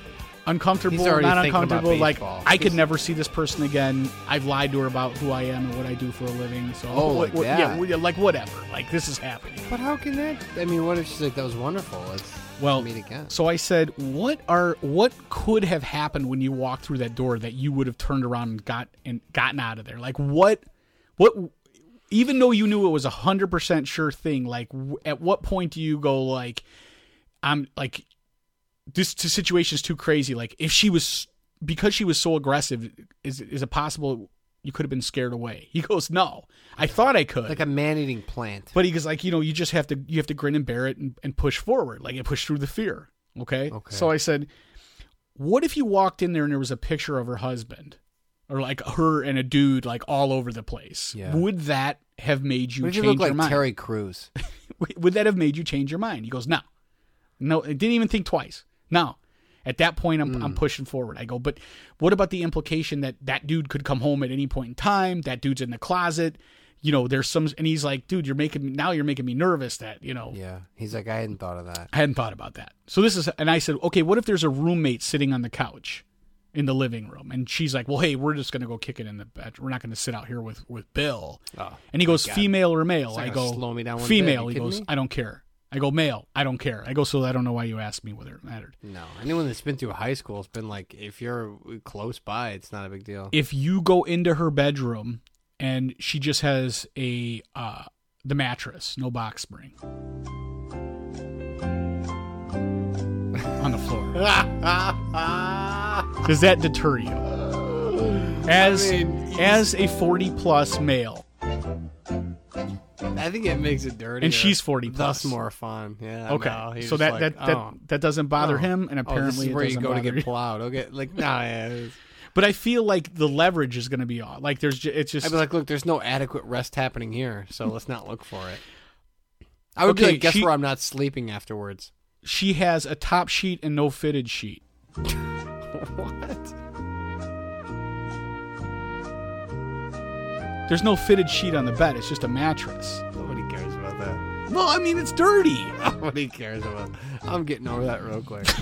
Uncomfortable, not uncomfortable. Like. I could never see this person again. I've lied to her about who I am and what I do for a living. So Oh, what- like what- yeah, yeah, like whatever. Like this is happening. But how can that? I mean, what if she's like, that was wonderful? Let's Well, meet again. so I said, "What are what could have happened when you walked through that door that you would have turned around and got and gotten out of there? Like what, what? Even though you knew it was a hundred percent sure thing, like w- at what point do you go like, I'm like, this situation is too crazy. Like if she was because she was so aggressive, is is it possible you could have been scared away? *laughs* He goes, no, I thought I could. Like a man-eating plant. But he goes like, you know, you just have to you have to grin and bear it and, and push forward, like and push through the fear. Okay? Okay. So I said, what if you walked in there and there was a picture of her husband, or like her and a dude like all over the place? Yeah. Would that have made you what if you change look your like mind? Terry Crews? *laughs* Would that have made you change your mind? He goes, no, no. I didn't even think twice. No. At that point, I'm, Hmm. I'm pushing forward. I go, but what about the implication that that dude could come home at any point in time? That dude's in the closet. You know, there's some, and he's like, dude, you're making me now. You're making me nervous. That you know, yeah. He's like, I hadn't thought of that. I hadn't thought about that. So this is, and I said, okay, what if there's a roommate sitting on the couch in the living room, and she's like, well, hey, we're just gonna go kick it in the bed. We're not gonna sit out here with with Bill. Oh, and he goes, God. female or male? I go, slow me down female. He goes, me? I don't care. I go, male. I don't care. I go, so I don't know why you asked me whether it mattered. No, anyone that's been through high school has been like, if you're close by, it's not a big deal. If you go into her bedroom and she just has a uh, the mattress, no box spring. On the floor. *laughs* Does that deter you? As as a forty plus male, I think it makes it dirty. And she's 40 Thus plus. more fun. Yeah. okay. no, so that like, that, that oh, that doesn't bother oh. him, and Oh, apparently it where you go to get plowed. Okay, like nah, yeah. But I feel like the leverage is going to be off. Like there's, ju- it's just I'd be like, look, there's no adequate rest happening here, so hmm. let's not look for it. I would be Okay, like, guess she- where I'm not sleeping afterwards. she has a top sheet and no fitted sheet. *laughs* what? There's no fitted sheet on the bed. It's just a mattress. Nobody cares about that. Well, I mean, it's dirty. *laughs* Nobody cares about. I'm getting over that real quick. *laughs*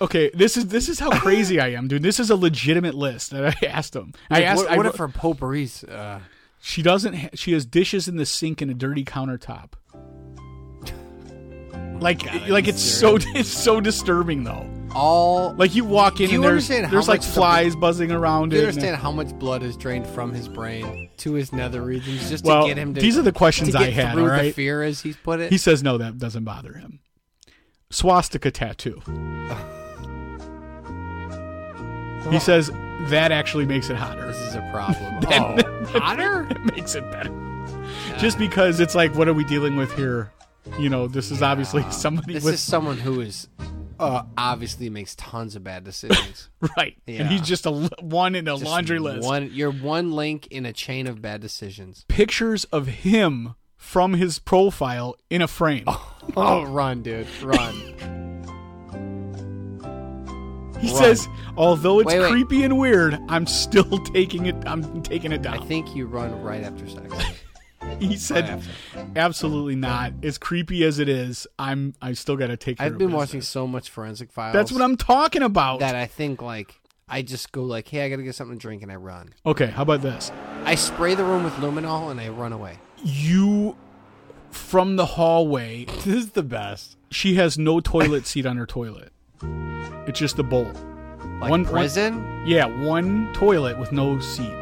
Okay, this is this is how crazy I am, dude. This is a legitimate list that I *laughs* asked him. I asked. what, I what wrote- if her potpourri's? Uh, she doesn't. Ha- she has dishes in the sink and a dirty countertop. Like, like it's so it's so disturbing though. All Like you walk in you and there's there's like much the- flies buzzing around Do you it. understand how much blood is drained from his brain to his nether regions just Well, to get him to? these are the questions I had, Through all the right? fear, as he's put it. He says no, that doesn't bother him. Swastika tattoo. *laughs* He says that actually makes it hotter. this is a problem. *laughs* oh, hotter? *laughs* it makes it better. Just because it's like, what are we dealing with here? You know, this is obviously somebody This with is someone who is uh, obviously makes tons of bad decisions. *laughs* right, Yeah. and he's just a one in a Just laundry list. One, you're one link in a chain of bad decisions. Pictures of him from his profile in a frame. *laughs* Oh, run, dude, run! he run. says, although it's Wait, wait. creepy and weird, I'm still *laughs* taking it. I'm taking it down. I think you run right after sex. *laughs* he said, absolutely not. As creepy as it is, I'm. I still got to take care I've been watching so much forensic files. That's what I'm talking about. That I think like I just go like, hey, I gotta get something to drink, and I run. okay, how about this? I spray the room with luminol and I run away. You from the hallway. *laughs* This is the best. She has no toilet seat on her toilet. It's just a bowl. Like One- prison. Yeah, one toilet with no seat.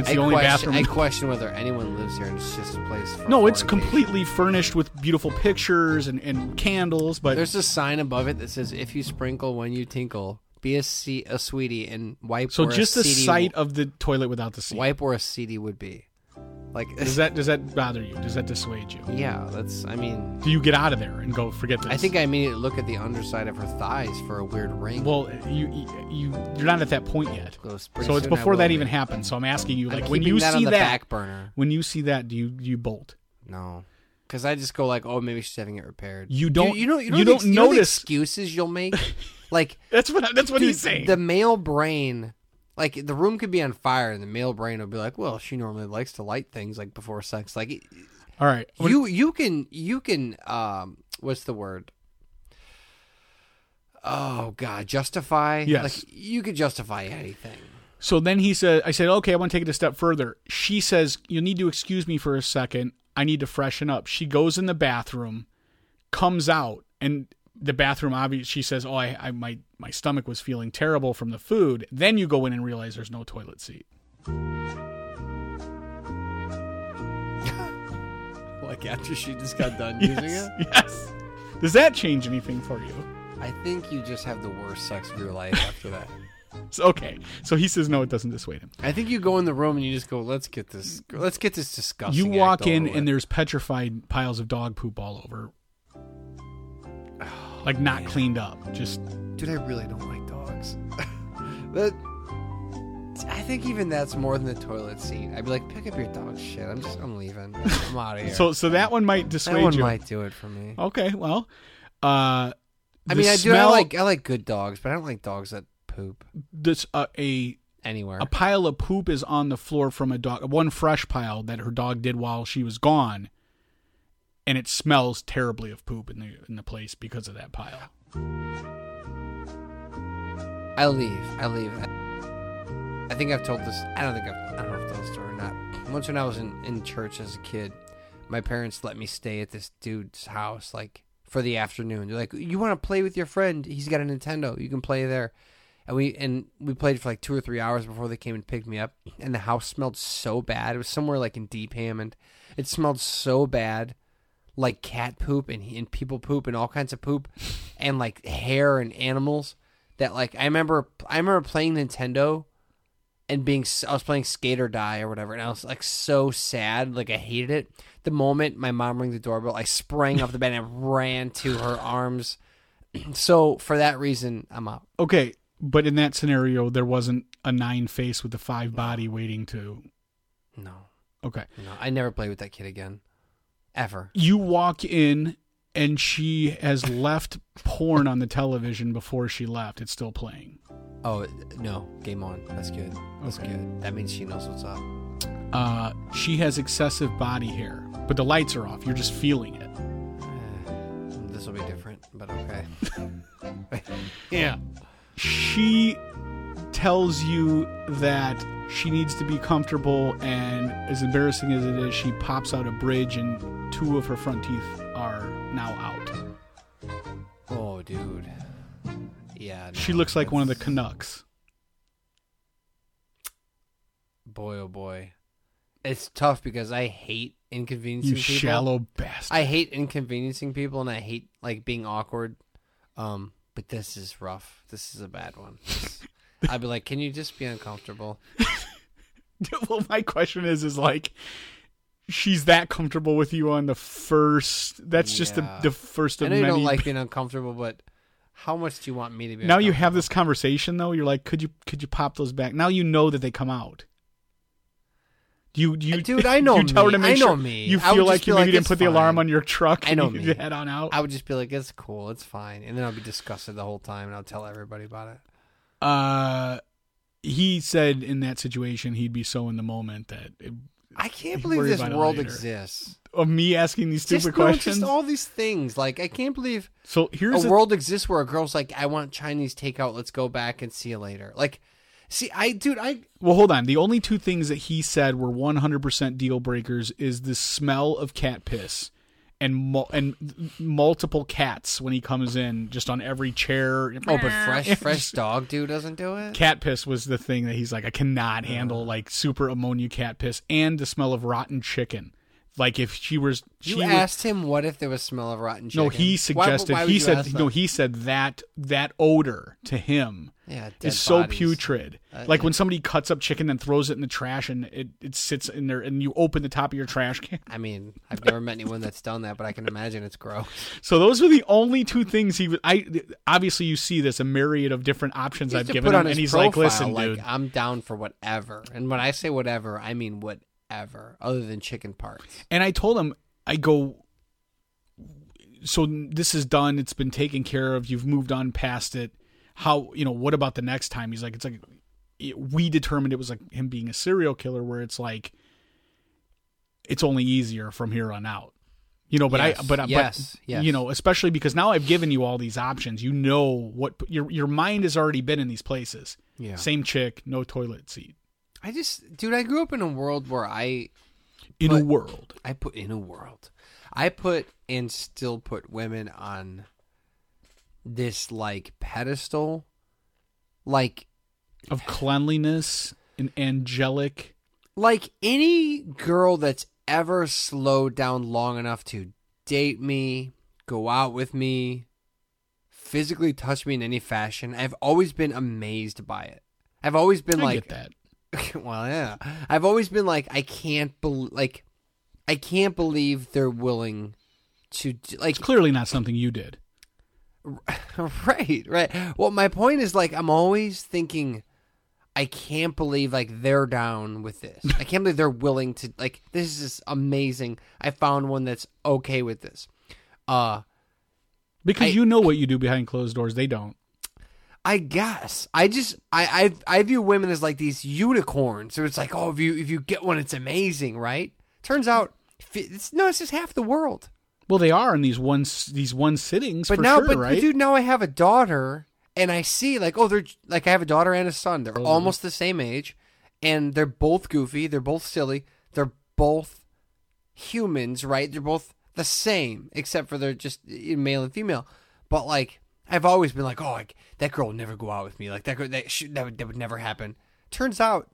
It's I the only question, bathroom. I question whether anyone lives here and it's just a place for no, it's completely furnished with beautiful pictures and, and candles, but There's a sign above it that says, "If you sprinkle when you tinkle, be a, sweetie and wipe." so where just a the sight of the toilet without the seat. wipe where a seedy would be. Like, Does that does that bother you? Does that dissuade you? yeah, that's. I mean, Do you get out of there and go forget this? I think I immediately look at the underside of her thighs for a weird ring. Well, you you you're not at that point yet. So it's before that be. even happens. So I'm asking you, I'm like, when you that see on the that, back burner, when you see that, do you do you bolt? no, because I just go like, oh, maybe she's having it repaired. You don't- You, know. You, know you the- don't you know the notice- excuses you'll make. *laughs* like That's what that's what Dude, he's saying. The male brain, like the room could be on fire, and the male brain will be like, "Well, she normally likes to light things like before sex." Like it- All right, When- you, you can, you can, um, what's the word? Oh God, justify. Yes. like you could justify anything. So then he said, I said, okay, I want to take it a step further. She says, you'll need to excuse me for a second. I need to freshen up. She goes in the bathroom, comes out, and the bathroom, obviously, she says, oh, I, I my, my stomach was feeling terrible from the food. Then you go in and realize there's no toilet seat. *laughs* Like after she just got done *laughs* Yes. Using it yes. Does that change anything for you? I think you just have the worst sex of your life after that. *laughs* So, okay. So he says, no, it doesn't dissuade him. I think you go in the room and you just go, "Let's get this, let's get this disgusting." You walk in and with." there's petrified piles of dog poop all over. Like not cleaned up. Just Dude, I really don't like dogs. *laughs* but I think even that's more than the toilet seat. I'd be like, pick up your dog shit. I'm just, I'm leaving. I'm out of here. so so that one might disgrace you. that one you. might do it for me. Okay, well, uh, I mean, I do. I smell- like, I like good dogs, but I don't like dogs that poop this uh, a anywhere. a pile of poop is on the floor from a dog. One fresh pile that her dog did while she was gone, and it smells terribly of poop in the in the place because of that pile. I leave. I leave. I think I've told this. I don't think I've. I don't know if I've told this story or not. Once when I was in, in church as a kid, my parents let me stay at this dude's house like for the afternoon. They're like, "You want to play with your friend? He's got a Nintendo. You can play there." And we and we played for like two or three hours before they came and picked me up. And the house smelled so bad. It was somewhere like in Deep Hammond. It smelled so bad, like cat poop and and people poop and all kinds of poop, and like hair and animals. That like I remember I remember playing Nintendo and being I was playing Skate or Die or whatever, and I was like so sad, like I hated it. The moment my mom rang the doorbell, I sprang off the bed and ran to her arms. *clears throat* So for that reason, I'm out. Okay, but in that scenario, there wasn't a nine face with a five body waiting to. No, Okay, no, I never play with that kid again, ever. you walk in and she has left porn on the television before she left. It's still playing. Oh no, game on. That's good. That's Okay. good. That means she knows what's up. Uh, she has excessive body hair, but the lights are off. You're just feeling it. This will be different, but okay. *laughs* yeah. She tells you that she needs to be comfortable, and as embarrassing as it is, she pops out a bridge, and two of her front teeth are now out. Oh, dude. Yeah. She looks like one of the that's- Canucks. Boy, oh boy. It's tough because I hate inconveniencing You people. shallow bastard. I hate inconveniencing people and I hate like being awkward. Um, but this is rough. This is a bad one. This- I'd be like, can you just be uncomfortable? *laughs* well, my question is, is like, she's that comfortable with you on the first. That's just the Yeah. the first I of know you many. don't like being uncomfortable, but how much do you want me to be? now you have uncomfortable? this conversation though. You're like, could you could you pop those back? Now you know that they come out. Do you you Dude, I *laughs* know you tell her me. to make I know sure me. You I would feel just like you be like, didn't it's put the alarm fine. on your truck. I know and you me. head on out. I would just be like, "It's cool, it's fine," and then I'll be disgusted the whole time, and I'll tell everybody about it. Uh, he said in that situation he'd be so in the moment that it, I can't believe this world exists. of me asking these stupid Just, no, questions. just all these things. Like I can't believe so here's a the- world exists where a girl's like, "I want Chinese takeout. Let's go back and see you later." Like, see, I, dude, I Well, hold on. The only two things that he said were 100% deal breakers is the smell of cat piss and mul- and multiple cats when he comes in just on every chair. oh, but fresh, *laughs* fresh dog dude doesn't do it. Cat piss was the thing that he's like, I cannot handle like super ammonia cat piss and the smell of rotten chicken. Like if she was, she You asked him what if there was smell of rotten chicken. no, he suggested. why would he said no. He said that that odor to him yeah, is so bodies. putrid. Uh, like yeah. when somebody cuts up chicken and throws it in the trash and it, it sits in there and you open the top of your trash can. I mean, I've never met anyone that's done that, but I can imagine it's gross. *laughs* So those are the only two things he. would- I obviously you see this a myriad of different options I've given him, and he's profile, like, "Listen, like, dude, I'm down for whatever." And when I say whatever, I mean whatever, other than chicken parts. And I told him, I go, so this is done. It's been taken care of. You've moved on past it. How, you know, what about the next time? He's like, it's like, it, we determined it was like him being a serial killer where it's like, it's only easier from here on out. You know, but I, but, yes, but, yes. you know, especially because now I've given you all these options. You know what your your mind has already been in these places. Yeah. Same chick, no toilet seat. I just, dude, I grew up in a world where I, In a world. I put in a world, I put and still put women on this like pedestal, like of cleanliness and angelic. like any girl that's ever slowed down long enough to date me, go out with me, physically touch me in any fashion, I've always been amazed by it. I've always been I like, get that. *laughs* well, yeah. I've always been like, I can't believe, like, I can't believe they're willing to do- like. It's clearly not something you did. *laughs* right, right. Well, my point is like, I'm always thinking, I can't believe like they're down with this. I can't believe they're willing to like. This is amazing. I found one that's okay with this. Uh, Because I- you know what you do behind closed doors. They don't. I guess I just I I I view women as like these unicorns. So it's like, oh, if you if you get one, it's amazing, right? Turns out, it's no, it's just half the world. Well, they are in these one these one sittings But for now, sure, but, right? but dude, now I have a daughter, and I see like, oh, they're like I have a daughter and a son. They're almost the same age, and they're both goofy. They're both silly. They're both humans, right? They're both the same, except for they're just uh, male and female. But like, I've always been like, oh, like, that girl would never go out with me. Like that girl, that sh- that would that would never happen. Turns out,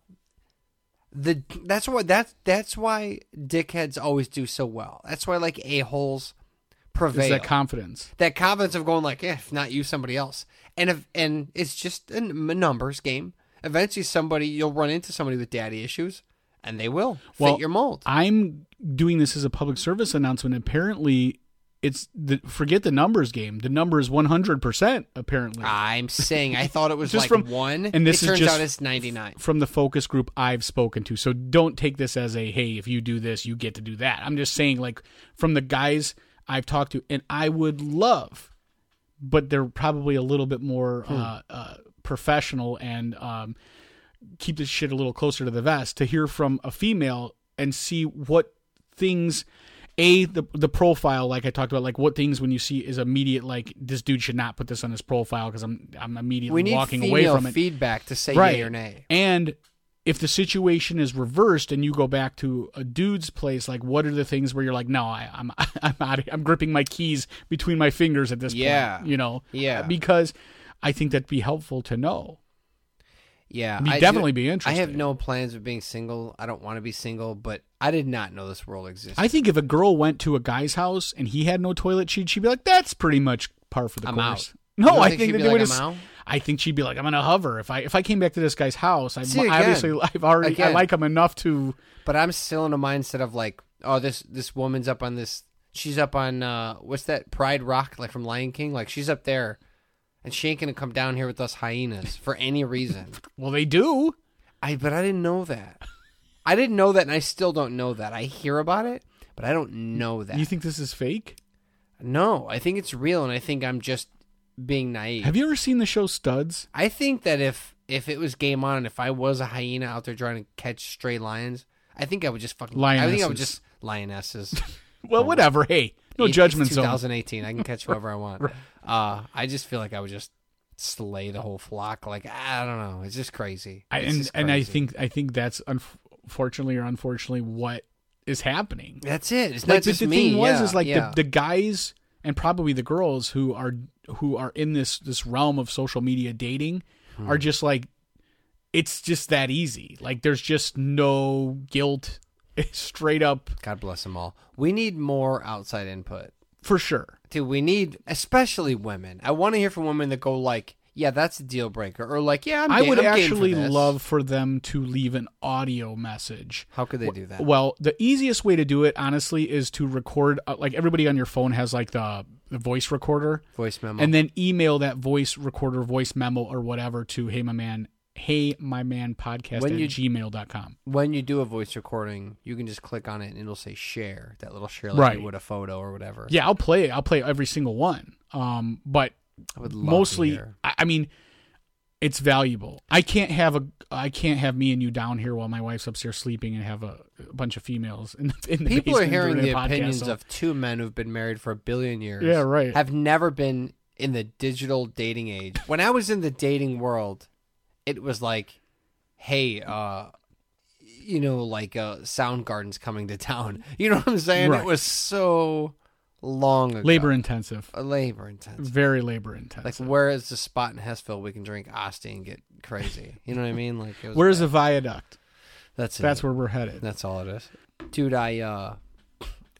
the that's what that's that's why dickheads always do so well. That's why like a holes prevail Is that confidence? that confidence of going like, eh, if not you, somebody else, and if and it's just a numbers game. Eventually, somebody you'll run into somebody with daddy issues, and they will Well, fit your mold. I'm doing this as a public service announcement. Apparently, it's the forget the numbers game. The number is 100 percent. Apparently, I'm saying I thought it was *laughs* Just like from- one, and this it is turns out it's 99. from the focus group I've spoken to. So don't take this as a hey, if you do this, you get to do that. I'm just saying like from the guys I've talked to, and I would love, but they're probably a little bit more uh, uh, professional and um, keep this shit a little closer to the vest to hear from a female and see what things. A the the profile like I talked about like what things when you see is immediate like this dude should not put this on his profile because I'm I'm immediately walking away from it feedback to say right. yay or nay. And if the situation is reversed and you go back to a dude's place, like what are the things where you're like, no, I, I'm *laughs* I'm out. I'm gripping my keys between my fingers at this Yeah. point. You know, Yeah. because I think that'd be helpful to know. Yeah, It'd I definitely do- be I have no plans of being single. I don't want to be single, but I did not know this world existed. I think if a girl went to a guy's house and he had no toilet sheet, she'd be like, that's pretty much par for the I'm course. out. No, I think think she'd that be they like, would "I'm out"? I think she'd be like, I'm gonna hover. If I if I came back to this guy's house, I obviously *laughs* I've already I like him enough to. but I'm still in a mindset of like oh this this woman's up on this she's up on uh what's that Pride Rock like from Lion King like she's up there and she ain't gonna come down here with us hyenas for any reason. *laughs* Well, they do. I but I didn't know that. I didn't know that, and I still don't know that. I hear about it, but I don't know that. You think this is fake? no, I think it's real, and I think I'm just being naive. Have you ever seen the show Studs? I think that if if it was game on, and if I was a hyena out there trying to catch stray lions, I think I would just fucking. I think I would Lionesses. just lionesses. *laughs* Well, whatever. Hey, no judgment it's zone. 2018. I can catch *laughs* whoever I want. Uh, I just feel like I would just slay the whole flock. Like I don't know. It's just crazy. I, and just and I think I think that's unfortunately or unfortunately what is happening. that's it. It's like not the, just the me. thing was yeah, is like yeah. the, the guys and probably the girls who are who are in this this realm of social media dating Hmm. are just like it's just that easy. Like there's just no guilt. *laughs* Straight up God bless them all. We need more outside input. for sure. Dude, we need, especially women. I want to hear from women that go like, "Yeah, that's a deal breaker," or like, "Yeah, I'm I ga- would I'm for actually this." love for them to leave an audio message. How could they do that? Well, the easiest way to do it, honestly, is to record. Uh, like everybody on your phone has like the, the voice recorder, Voice memo. and then email that voice recorder, voice memo, or whatever to hey my man, hey my man podcast When at you- gmail.com. when you do a voice recording, you can just click on it and it'll say share. That little share, like Right. you would a photo or whatever. Yeah, I'll play it. I'll play every single one. Um, but I would love mostly. I, I mean, it's valuable. I can't have a, I can't have me and you down here while my wife's upstairs sleeping and have a, a bunch of females in, the- *laughs* in the People are hearing the podcast, opinions so- of two men who've been married for a billion years. Yeah, right. Have never been in the digital dating age. When I was in the dating world, it was like, hey, uh, you know, like uh, Soundgarden's coming to town. *laughs* You know what I'm saying? Right. It was so long ago. labor intensive, Uh, labor intensive. very labor intensive. Like, where is the spot in Hessville we can drink Asti and get crazy? You know what I mean? Like, it was Where's the viaduct? That's it. That's where we're headed. That's all it is. Dude, I uh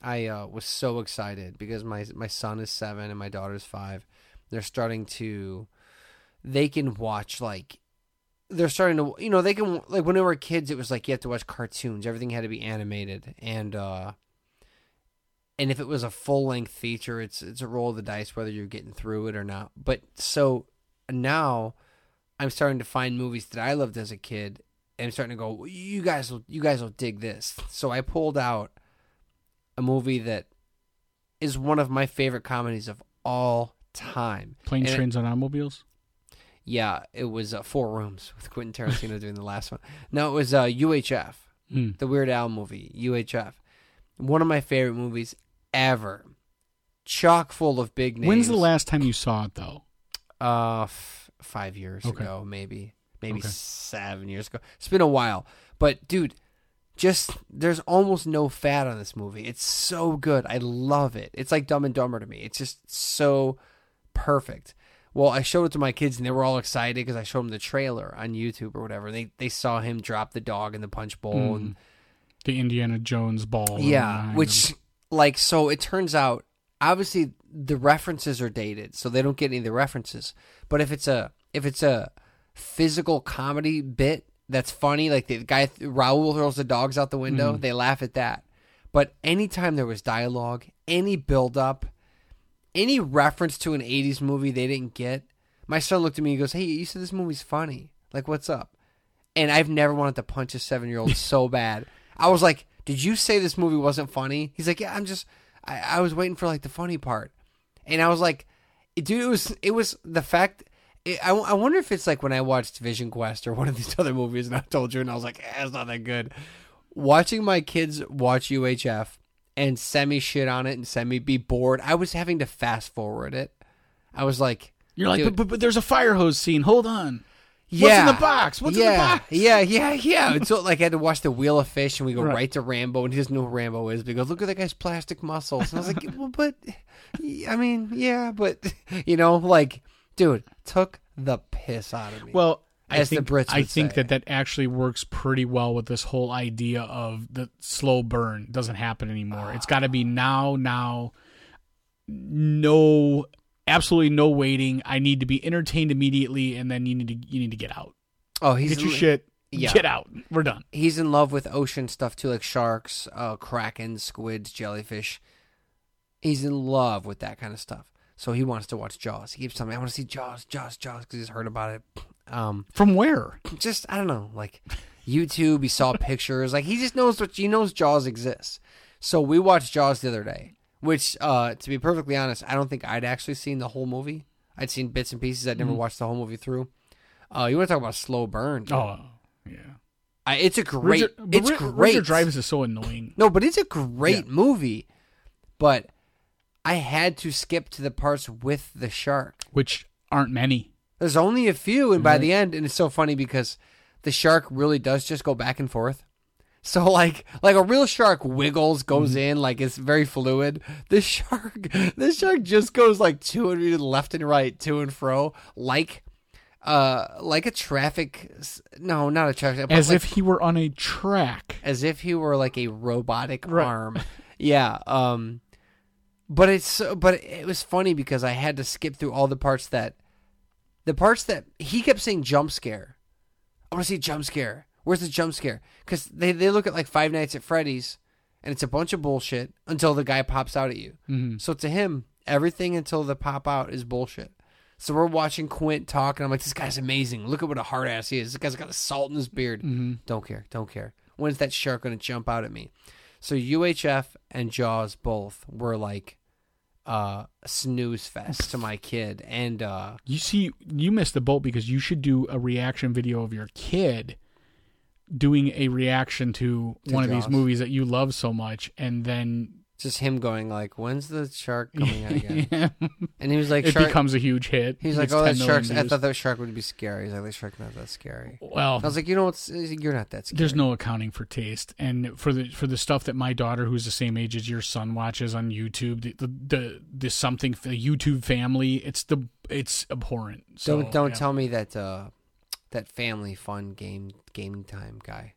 I uh was so excited because my my son is 7 and my daughter's 5. They're starting to they can watch like they're starting to you know, they can like when they were kids it was like you have to watch cartoons. Everything had to be animated and uh and if it was a full-length feature, it's it's a roll of the dice whether you're getting through it or not. But so now I'm starting to find movies that I loved as a kid and I'm starting to go, you guys will, you guys will dig this. So I pulled out a movie that is one of my favorite comedies of all time. And it- trains, and automobiles. Yeah, it was uh, Four Rooms *laughs* with Quentin Tarantino doing the last one. No, it was uh, UHF, Hmm. the Weird Al movie, UHF. One of my favorite movies ever. Chock full of big names. When's the last time you saw it though? Uh, f- five years Okay. ago, maybe, maybe Okay. seven years ago. It's been a while, but dude, just there's almost no fat on this movie. It's so good. I love it. It's like Dumb and Dumber to me. It's just so perfect. Well, I showed it to my kids and they were all excited because I showed them the trailer on YouTube or whatever. They they saw him drop the dog in the punch bowl and The Indiana Jones ball. yeah, which him. like so it turns out obviously the references are dated, so they don't get any of the references. But if it's a if it's a physical comedy bit that's funny, like the guy Raul throws the dogs out the window, Mm-hmm. they laugh at that. But anytime there was dialogue, any build up, any reference to an 80s movie they didn't get, my son looked at me and goes, "Hey, you said this movie's funny. Like what's up?" And I've never wanted to punch a 7-year-old *laughs* so bad. I was like, "Did you say this movie wasn't funny?" He's like, "Yeah, I'm just I, I was waiting for like the funny part." And I was like, "Dude, it was it was the fact it, I, I wonder if it's like when I watched Vision Quest or one of these *laughs* other movies and I told you and I was like, eh, it's not that good. Watching my kids watch UHF and semi shit on it and semi be bored, I was having to fast forward it. I was like, You're like, but, but, but there's a fire hose scene. Hold on. yeah, What's in the box? What's yeah, in the box? Yeah, yeah, yeah. And so like I had to watch the Wheel of Fish and we go Right. right, to Rambo and he doesn't know who Rambo is. But he goes, look at that guy's plastic muscles. And I was like, well, but I mean, yeah, but *laughs* you know, like, dude, took the piss out of me. Well, I As the think Brits I think say. that that actually works pretty well with this whole idea of the slow burn doesn't happen anymore. It's got to be now, now. No, absolutely no waiting. I need to be entertained immediately, and then you need to you need to get out. oh, he's Get your shit. Yeah. Get out. We're done. he's in love with ocean stuff too, like sharks, uh, kraken, squids, jellyfish. He's in love with that kind of stuff. So he wants to watch Jaws. He keeps telling me, "I want to see Jaws, Jaws, Jaws," because he's heard about it. Um, From where? just I don't know, like YouTube. He saw pictures. Like he just knows what he knows. Jaws exists. So we watched Jaws the other day, which, uh, to be perfectly honest, I don't think I'd actually seen the whole movie. I'd seen bits and pieces. I'd never watched the whole movie through. Uh, you want to talk about a slow burn? dude. Oh, yeah. I, it's a great. Richard, but it's Ri- great. Richard Dreyfuss is so annoying. No, but it's a great movie. But I had to skip to the parts with the shark. which aren't many. There's only a few, and Mm-hmm. by the end, and it's so funny because the shark really does just go back and forth. So like like a real shark wiggles, goes Mm-hmm. in, like it's very fluid. The shark *laughs* the shark just goes like to and left and right, to and fro, like uh like a traffic no, not a traffic As like- if he were on a track. as if he were like a robotic Right. arm. Yeah. Um but it's so- but it was funny because I had to skip through all the parts that the parts that he kept saying jump scare. I want to see jump scare. Where's the jump scare? Cuz they they look at like Five Nights at Freddy's and it's a bunch of bullshit until the guy pops out at you. Mhm. So to him, everything until the pop out is bullshit. So we're watching Quint talk, and I'm like, this guy's amazing. Look at what a hard ass he is. This guy's got a salt in his beard. Don't care. Don't care. When's that shark going to jump out at me? So UHF and Jaws both were like uh snooze fest to my kid. And uh You see, you missed the boat because you should do a reaction video of your kid doing a reaction to, To one of these movies that you love so much, and then just him going like, when's the shark *laughs* coming out again? And he was like, it shark. becomes a huge hit. He's like, oh, that 10 million shark's. I thought that shark would be scary. He's like, that shark's not that scary. Well, I was like, you know what's? You're not that scary. there's no accounting for taste, and for the for the stuff that my daughter, who's the same age as your son, watches on YouTube, the the the, the something the YouTube family, it's the it's abhorrent. So, don't don't yeah. tell me that uh that family fun game gaming time guy.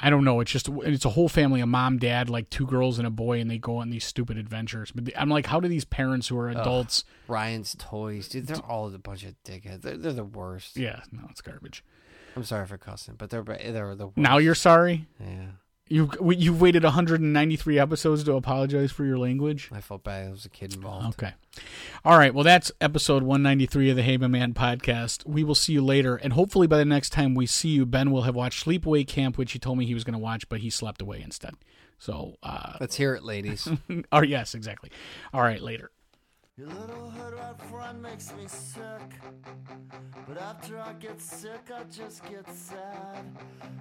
I don't know. It's just it's a whole family, a mom, dad, like two girls and a boy, and they go on these stupid adventures. But the- I'm like, how do these parents who are adults? Ryan's toys, dude. They're all a bunch of dickheads. They're, they're the worst. Yeah, no, it's garbage. I'm sorry for cussing, but they're they're the worst. Now you're sorry. yeah. You you've waited 193 episodes to apologize for your language. I felt bad. There was a kid involved. Okay. All right. Well, that's episode 193 of the Hey My Man podcast. We will see you later. And hopefully by the next time we see you, Ben will have watched Sleepaway Camp, which he told me he was going to watch, but he slept away instead. So, uh, Let's hear it, ladies. *laughs* oh yes, exactly. All right. Later. Your little hood rat front makes me sick. But after I get sick, I just get sad.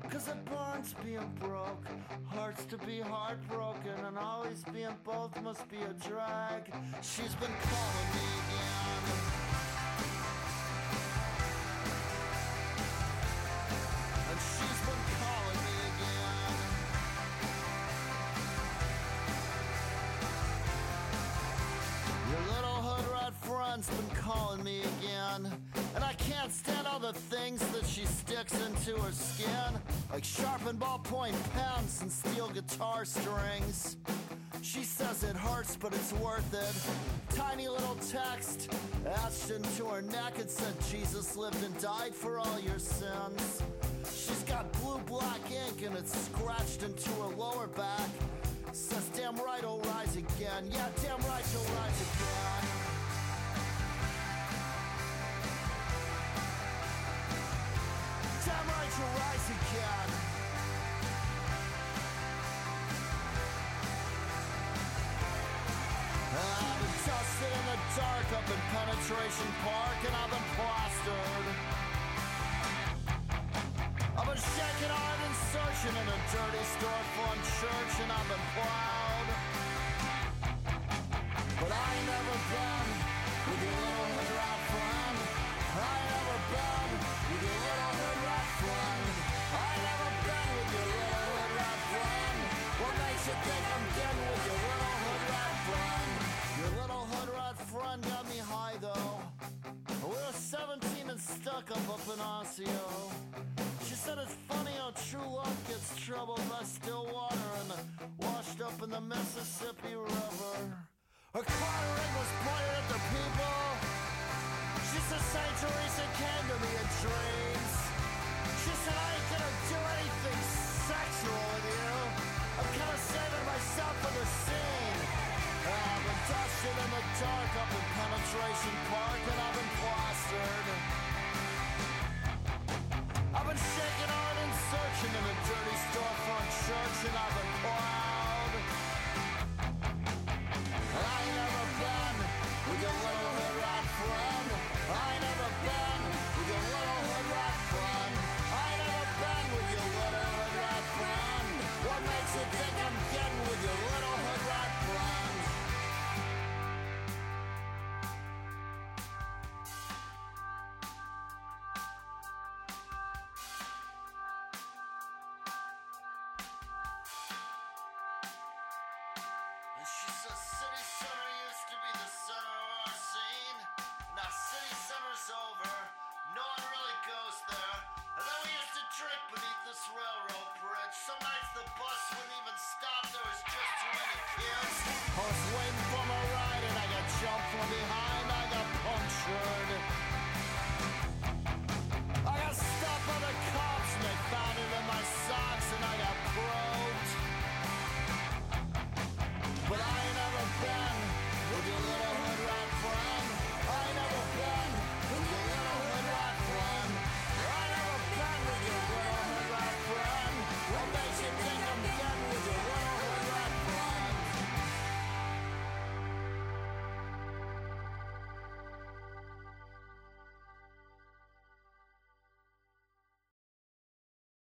Cause it burns being broke, hurts to be heartbroken, and always being both must be a drag. She's been calling me again. Friend's been calling me again. And I can't stand all the things that she sticks into her skin. Like sharpened ballpoint pens and steel guitar strings. She says it hurts, but it's worth it. Tiny little text etched into her neck. It said, Jesus lived and died for all your sins. She's got blue black ink and it's scratched into her lower back. Says, damn right, I'll rise again. Yeah, damn right, you'll rise again. You'll rise again. I've been dusted in the dark up in Penetration Park and I've been plastered. I've been shaking hard and searching in a dirty storefront church and I've been proud. But I never can to me in dreams. She said I ain't gonna do anything sexual with you. I'm kinda saving myself for the scene. I've been dusted in the dark up in Penetration Park and I've been plastered. I've been shaking on and searching in a dirty storefront church and I've been was waiting for my ride and I got jumped from behind, I got punctured.